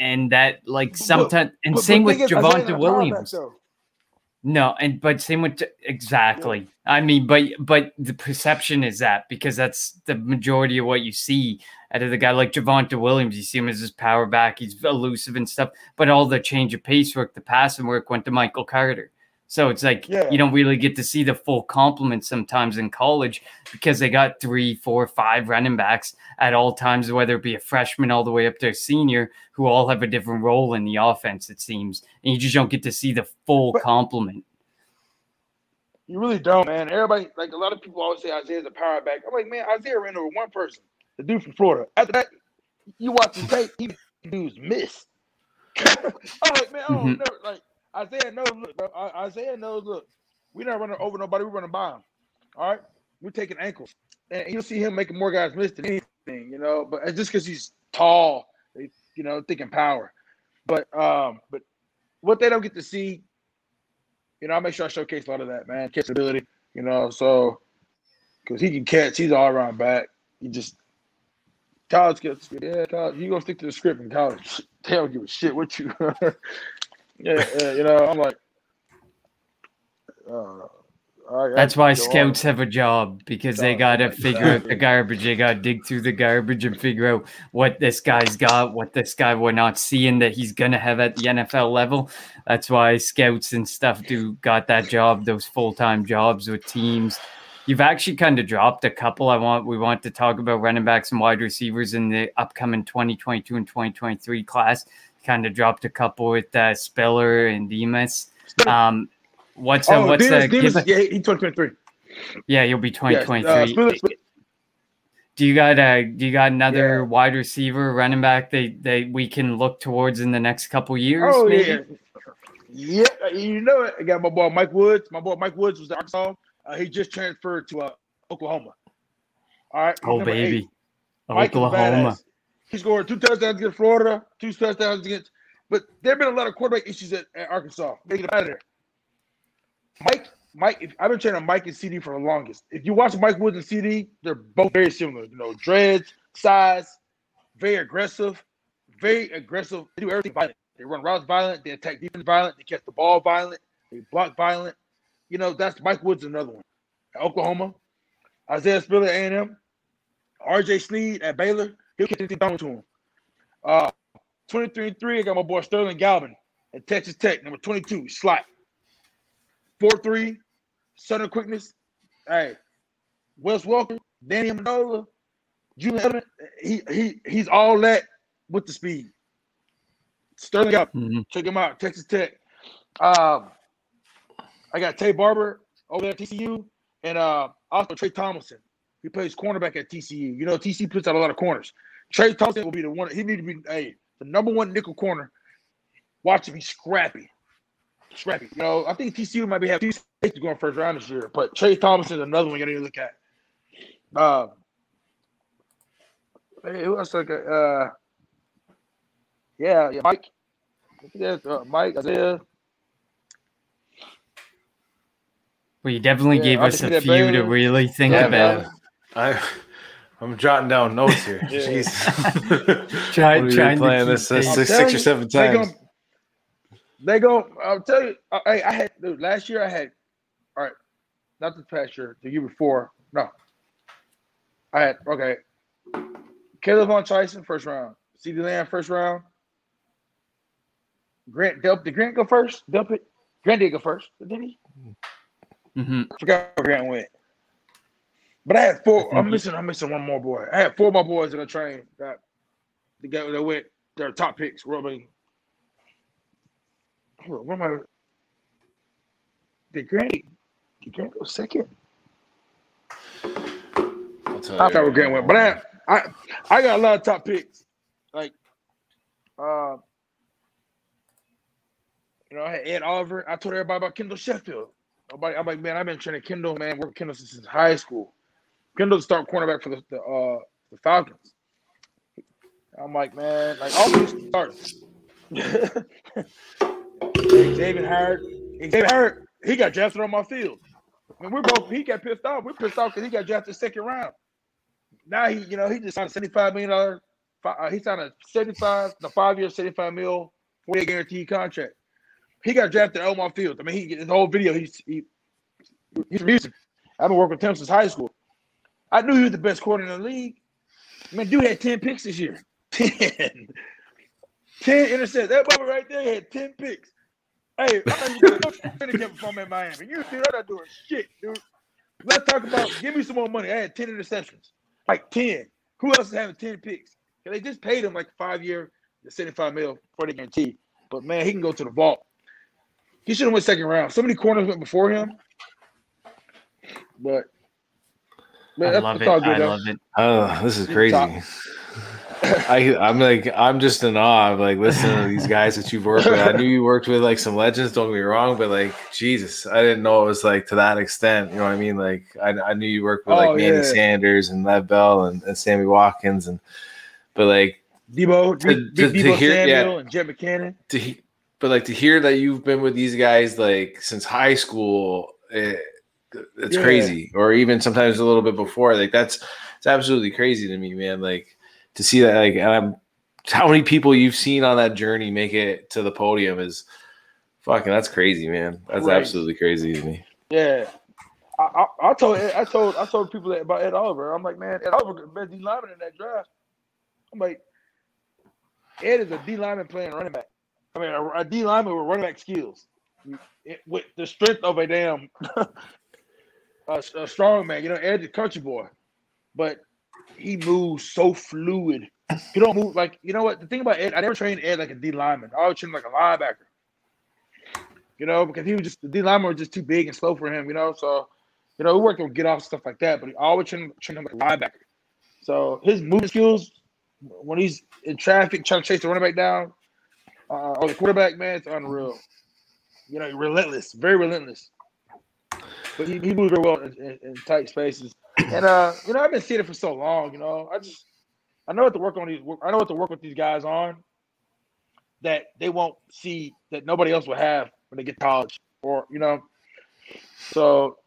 [SPEAKER 4] And that like sometimes, and
[SPEAKER 5] but-
[SPEAKER 4] same
[SPEAKER 5] but
[SPEAKER 4] with
[SPEAKER 5] thing is, Isaiah's not a Javonte back,
[SPEAKER 4] Williams. No, and but same with exactly. I mean, but but the perception is that because that's the majority of what you see out of the guy like Javonte Williams. You see him as his power back. He's elusive and stuff, but all the change of pace work, the passing work went to Michael Carter. So it's like
[SPEAKER 5] Yeah.
[SPEAKER 4] you don't really get to see the full complement sometimes in college because they got three, four, five running backs at all times, whether it be a freshman all the way up to a senior, who all have a different role in the offense, it seems. And you just don't get to see the full
[SPEAKER 5] But-
[SPEAKER 4] complement.
[SPEAKER 5] You really don't, man. Everybody, like a lot of people always say Isaiah's a power back. I'm like, man, Isaiah ran over one person, the dude from Florida. After that, you watch the tape, he dudes miss. I'm like, man, I don't
[SPEAKER 4] Mhm.
[SPEAKER 5] know. Like Isaiah knows, look, bro, Isaiah knows, look, we're not running over nobody, we're running by him. All right, we're taking ankles, and you'll see him making more guys miss than anything, you know. But just because he's tall, you know, thinking power. But um, but what they don't get to see you know, I make sure I showcase a lot of that, man. Catchability, you know, so because he can catch, he's all around back. He just college gets yeah, college. You gonna stick to the script in college? They don't give a shit what you. yeah, yeah, you know, I'm like, uh, I- I
[SPEAKER 4] That's why
[SPEAKER 5] go on.
[SPEAKER 4] scouts have a job because they got to figure out the garbage. They got to dig through the garbage and figure out what this guy's got, what this guy we're not seeing that he's going to have at the NFL level. That's why scouts and stuff do got that job, those full time jobs with teams. You've actually kind of dropped a couple. I want we want to talk about running backs and wide receivers in the upcoming 2022 and 2023 class. Kind of dropped a couple with uh, Spiller and Demas. Um, what's uh,
[SPEAKER 5] Oh,
[SPEAKER 4] what's
[SPEAKER 5] Demas,
[SPEAKER 4] uh,
[SPEAKER 5] Demas,
[SPEAKER 4] give-
[SPEAKER 5] yeah, he 2023.
[SPEAKER 4] yeah, you'll be
[SPEAKER 5] Yes,
[SPEAKER 4] 2023.
[SPEAKER 5] uh, Spiller- Spiller-
[SPEAKER 4] do you got uh do you got another
[SPEAKER 5] Yeah.
[SPEAKER 4] wide receiver running back that they we can look towards in the next couple years?
[SPEAKER 5] Oh
[SPEAKER 4] maybe?
[SPEAKER 5] yeah, yeah. You know it. I got my boy Mike Woods. My boy Mike Woods was at Arkansas. Uh, he just transferred to uh, Oklahoma. All right.
[SPEAKER 4] Oh
[SPEAKER 5] number eight.
[SPEAKER 4] baby. Oklahoma.
[SPEAKER 5] He scored two touchdowns against Florida, two touchdowns against. But there have been a lot of quarterback issues at, at Arkansas. They get out of there. Mike, Mike, if, I've been training Mike and CeeDee for the longest. If you watch Mike Woods and CeeDee, they're both very similar. You know, dreads, size, very aggressive, very aggressive. They do everything violent. They run routes violent. They attack defense violent. They catch the ball violent. They block violent. You know, that's Mike Woods, another one. At Oklahoma, Isaiah Spiller, A&M, RJ Sneed at Baylor, he'll catch anything down to him. Uh, 23 and 3, I got my boy Sterling Galvin at Texas Tech, number 22, slot. 4 3, Southern quickness. Hey, Wes Welker, Danny Amendola, Julian Edelman, he, he, he's all that with the speed. Sterling Galvin,
[SPEAKER 4] Mhm.
[SPEAKER 5] check him out, Texas Tech. Um, I got Taye Barber over there at TCU, and uh, also Trey Thomason. He plays cornerback at TCU. You know, TCU puts out a lot of corners. Trey Thompson will be the one. He need to be hey, the number one nickel corner. Watch him be scrappy, scrappy. You know, I think TCU might be have two safeties going first round this year, but Trey Thompson is another one you need to look at. Um, hey, who else? Like, uh, yeah, yeah, Mike. Yeah, uh, Mike Isaiah.
[SPEAKER 4] Well, you definitely
[SPEAKER 5] Yeah,
[SPEAKER 4] gave
[SPEAKER 5] I
[SPEAKER 4] us a
[SPEAKER 5] see that
[SPEAKER 4] few to really think
[SPEAKER 3] Yeah,
[SPEAKER 4] about.
[SPEAKER 3] man. I I'm jotting down notes here.
[SPEAKER 5] Yeah.
[SPEAKER 3] Jeez.
[SPEAKER 4] Try-
[SPEAKER 3] We've been
[SPEAKER 4] trying to
[SPEAKER 3] playing this uh,
[SPEAKER 4] pace.
[SPEAKER 3] Six,
[SPEAKER 5] telling
[SPEAKER 3] six or
[SPEAKER 5] you,
[SPEAKER 3] seven
[SPEAKER 5] they
[SPEAKER 3] times.
[SPEAKER 5] gonna- They go. I'll tell you. I, I had dude, last year. I had all right, not the past year. The year before. No, I had okay. K'Lavon Chaisson first round. CeeDee Lamb first round. Grant Delp. Did Grant go first? Delp it. Grant did go first, did he?
[SPEAKER 4] Mm-hmm.
[SPEAKER 5] Forgot where Grant went. But I had four.
[SPEAKER 4] I
[SPEAKER 5] I'm missing. I'm missing one more boy. I had four of my boys in the train that the guy that went their top picks. Where I mean, hold on, where am I? Did Grant? Did Grant go second?
[SPEAKER 3] I'll tell
[SPEAKER 5] I forgot where Grant went, but I I I got a lot of top picks. Like, uh, you know, I had Ed Oliver. I told everybody about Kendall Sheffield. Nobody, I'm like, man, I've been training Kendall, man, work with Kendall since high school. Kendall start cornerback for the the, uh, the Falcons. I'm like, man, like all these starters. Xavien Howard, Xavien Howard, he got drafted on my field. I mean, we're both. He got pissed off. We're pissed off because he got drafted second round. Now he, you know, he just signed a seventy-five million dollar. Uh, he signed a seventy-five, the five-year, seventy-five mil, four-year guaranteed contract. He got drafted on my field. I mean, he his whole video. He's he, he's from Houston. I've been working with him since high school. I knew he was the best corner in the league. Man, dude had ten picks this year. Ten. 10 interceptions. That brother right there had 10 picks. Hey, I'm training camp from in Miami. You dude, I'm not doing shit, dude. Let's talk about give me some more money. I had 10 interceptions. Like 10. Who else is having 10 picks? 'Cause They just paid him like five year, 75 mil for the guarantee. But man, he can go to the vault. He should have went second round. So many corners went before him. But man,
[SPEAKER 4] I love it.
[SPEAKER 5] good.
[SPEAKER 4] I
[SPEAKER 5] though.
[SPEAKER 4] love it.
[SPEAKER 3] Oh, this is crazy. I I'm like I'm just in awe of like listening to these guys that you've worked with. I knew you worked with like some legends. Don't get me wrong, but like Jesus, I didn't know it was like to that extent. You know what I mean? Like I, I knew you worked with like
[SPEAKER 5] Oh,
[SPEAKER 3] Manny
[SPEAKER 5] yeah.
[SPEAKER 3] Sanders and Lev Bell and, and Sammy Watkins and but like
[SPEAKER 5] Deebo,
[SPEAKER 3] To-
[SPEAKER 5] De-
[SPEAKER 3] to- to
[SPEAKER 5] Deebo
[SPEAKER 3] hear- yeah.
[SPEAKER 5] Samuel, and Jet McCannon.
[SPEAKER 3] to he- but like to hear that you've been with these guys like since high school it, it's
[SPEAKER 5] Yeah.
[SPEAKER 3] crazy or even sometimes a little bit before like that's it's absolutely crazy to me man like to see that like and i'm how many people you've seen on that journey make it to the podium is fucking that's crazy man that's
[SPEAKER 5] Crazy.
[SPEAKER 3] absolutely crazy to me
[SPEAKER 5] Yeah. I, I, I told I told I told people that about Ed Oliver. I'm like, man, Ed Oliver best D lineman in that draft. I'm like, Ed is a D lineman playing running back. I mean, a, a D lineman with running back skills, It- with the strength of a damn a, a strong man. You know, Ed's a country boy, but he moves so fluid. He don't move like you know what. The thing about Ed, I never trained Ed like a D lineman. I always trained like a linebacker. You know, because he was just the D lineman was just too big and slow for him. You know, so you know we worked on get off stuff like that, but he always trained, trained him like a linebacker. So his movement skills when he's in traffic trying to chase the running back down uh, or the quarterback, man, it's unreal. You know, relentless, very relentless. But he, he moves very well in, in, in tight spaces. And uh, you know, I've been seeing it for so long. You know, I just I know what to work on these. I know what to work with these guys on that they won't see that nobody else will have when they get college, or you know. So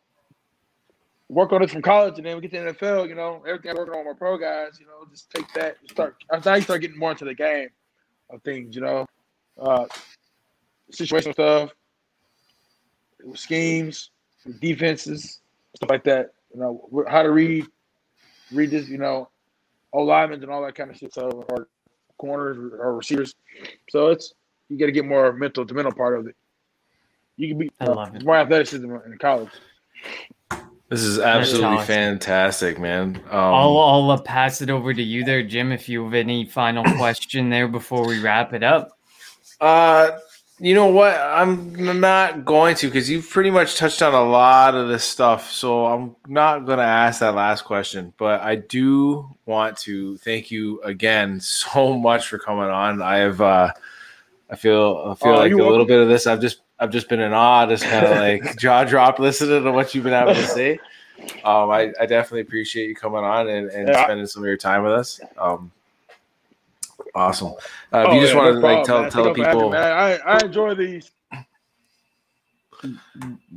[SPEAKER 5] work on it from college, and then we get to the NFL. You know, everything I'm working on with my pro guys. You know, just take that. Start. Now you start getting more into the game of things. You know, uh, situational stuff, schemes, defenses, stuff like that. You know, how to read, read this. You know, O linemen and all that kind of shit. So, or corners or receivers. So it's you got to get more mental, the mental part of it. You can be
[SPEAKER 4] I
[SPEAKER 5] uh,
[SPEAKER 4] it.
[SPEAKER 5] more athleticism in college.
[SPEAKER 3] this is absolutely
[SPEAKER 4] awesome.
[SPEAKER 3] fantastic man um,
[SPEAKER 4] I'll, I'll uh, pass it over to you there, Jim, if you have any final question there before we wrap it up.
[SPEAKER 3] Uh, you know what? I'm not going to because you've pretty much touched on a lot of this stuff. So I'm not going to ask that last question. But I do want to thank you again so much for coming on. I have, uh, I feel, I feel
[SPEAKER 5] Oh,
[SPEAKER 3] like a little bit of this. I've just, I've just been in awe, just kind of like jaw dropped listening to what you've been able to say. Um, I, I definitely appreciate you coming on and, and
[SPEAKER 5] Yeah.
[SPEAKER 3] spending some of your time with us. Um, awesome. Uh, if
[SPEAKER 5] Oh,
[SPEAKER 3] you just
[SPEAKER 5] yeah,
[SPEAKER 3] want to
[SPEAKER 5] no
[SPEAKER 3] like tell
[SPEAKER 5] man.
[SPEAKER 3] tell the
[SPEAKER 5] Thank you for having
[SPEAKER 3] people.
[SPEAKER 5] me. I, I enjoy these.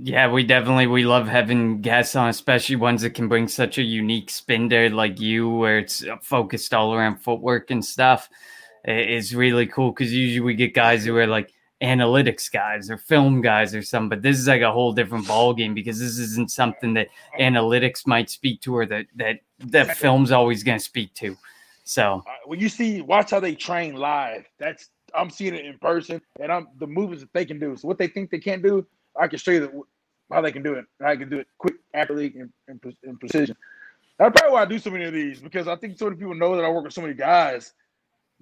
[SPEAKER 4] Yeah, we definitely we love having guests on, especially ones that can bring such a unique spin there, like you, where it's focused all around footwork and stuff. I- It's really cool because usually we get guys who are like analytics guys or film guys or something. But this is like a whole different ball game because this isn't something that analytics might speak to or that that that film's always going to speak to. So
[SPEAKER 5] when you see, watch how they train live. That's I'm seeing it in person, and I'm the moves that they can do. So what they think they can't do, I can show you the, how they can do it. I can do it quick, accurately, and, and precision. That's probably why I do so many of these because I think so many people know that I work with so many guys.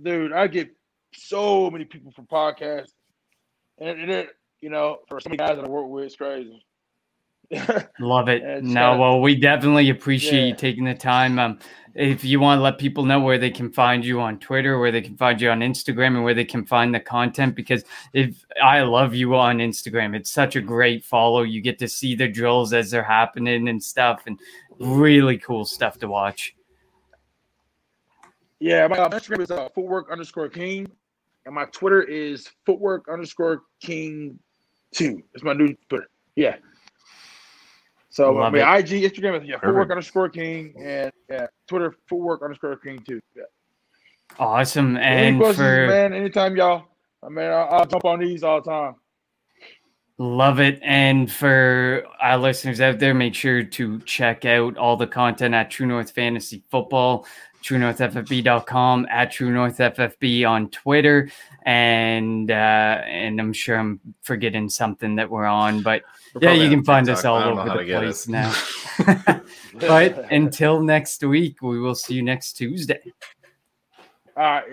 [SPEAKER 5] Dude, I get so many people from podcasts, and, and it, you know, for so many guys that I work with, it's crazy.
[SPEAKER 4] Love it. No,
[SPEAKER 5] kinda-
[SPEAKER 4] well, we definitely appreciate you taking the time. Um, if you want to let people know where they can find you on Twitter, where they can find you on Instagram, and where they can find the content, because if I love you on Instagram, it's such a great follow. You get to see the drills as they're happening and stuff, and really cool stuff to watch.
[SPEAKER 5] Yeah, my Instagram is uh, footwork underscore king, and my Twitter is footwork underscore king two. It's my new Twitter. Yeah. So
[SPEAKER 4] Love
[SPEAKER 5] my IG, Instagram is yeah, footwork underscore king, and yeah, Twitter footwork underscore king two. Yeah.
[SPEAKER 4] Awesome.
[SPEAKER 5] Any
[SPEAKER 4] And
[SPEAKER 5] questions,
[SPEAKER 4] for
[SPEAKER 5] man? Anytime, y'all. I mean, I'll, I'll jump on these all the time.
[SPEAKER 4] Love it. And for our listeners out there, make sure to check out all the content at True North Fantasy Football, TrueNorthFFB.com, at True North FFB on Twitter. And uh, and I'm sure I'm forgetting something that we're on, but
[SPEAKER 3] We're
[SPEAKER 4] yeah, you can find us
[SPEAKER 3] TikTok. I
[SPEAKER 4] all over the place
[SPEAKER 3] us.
[SPEAKER 4] now. but until next week, we will see you next Tuesday.
[SPEAKER 5] All right.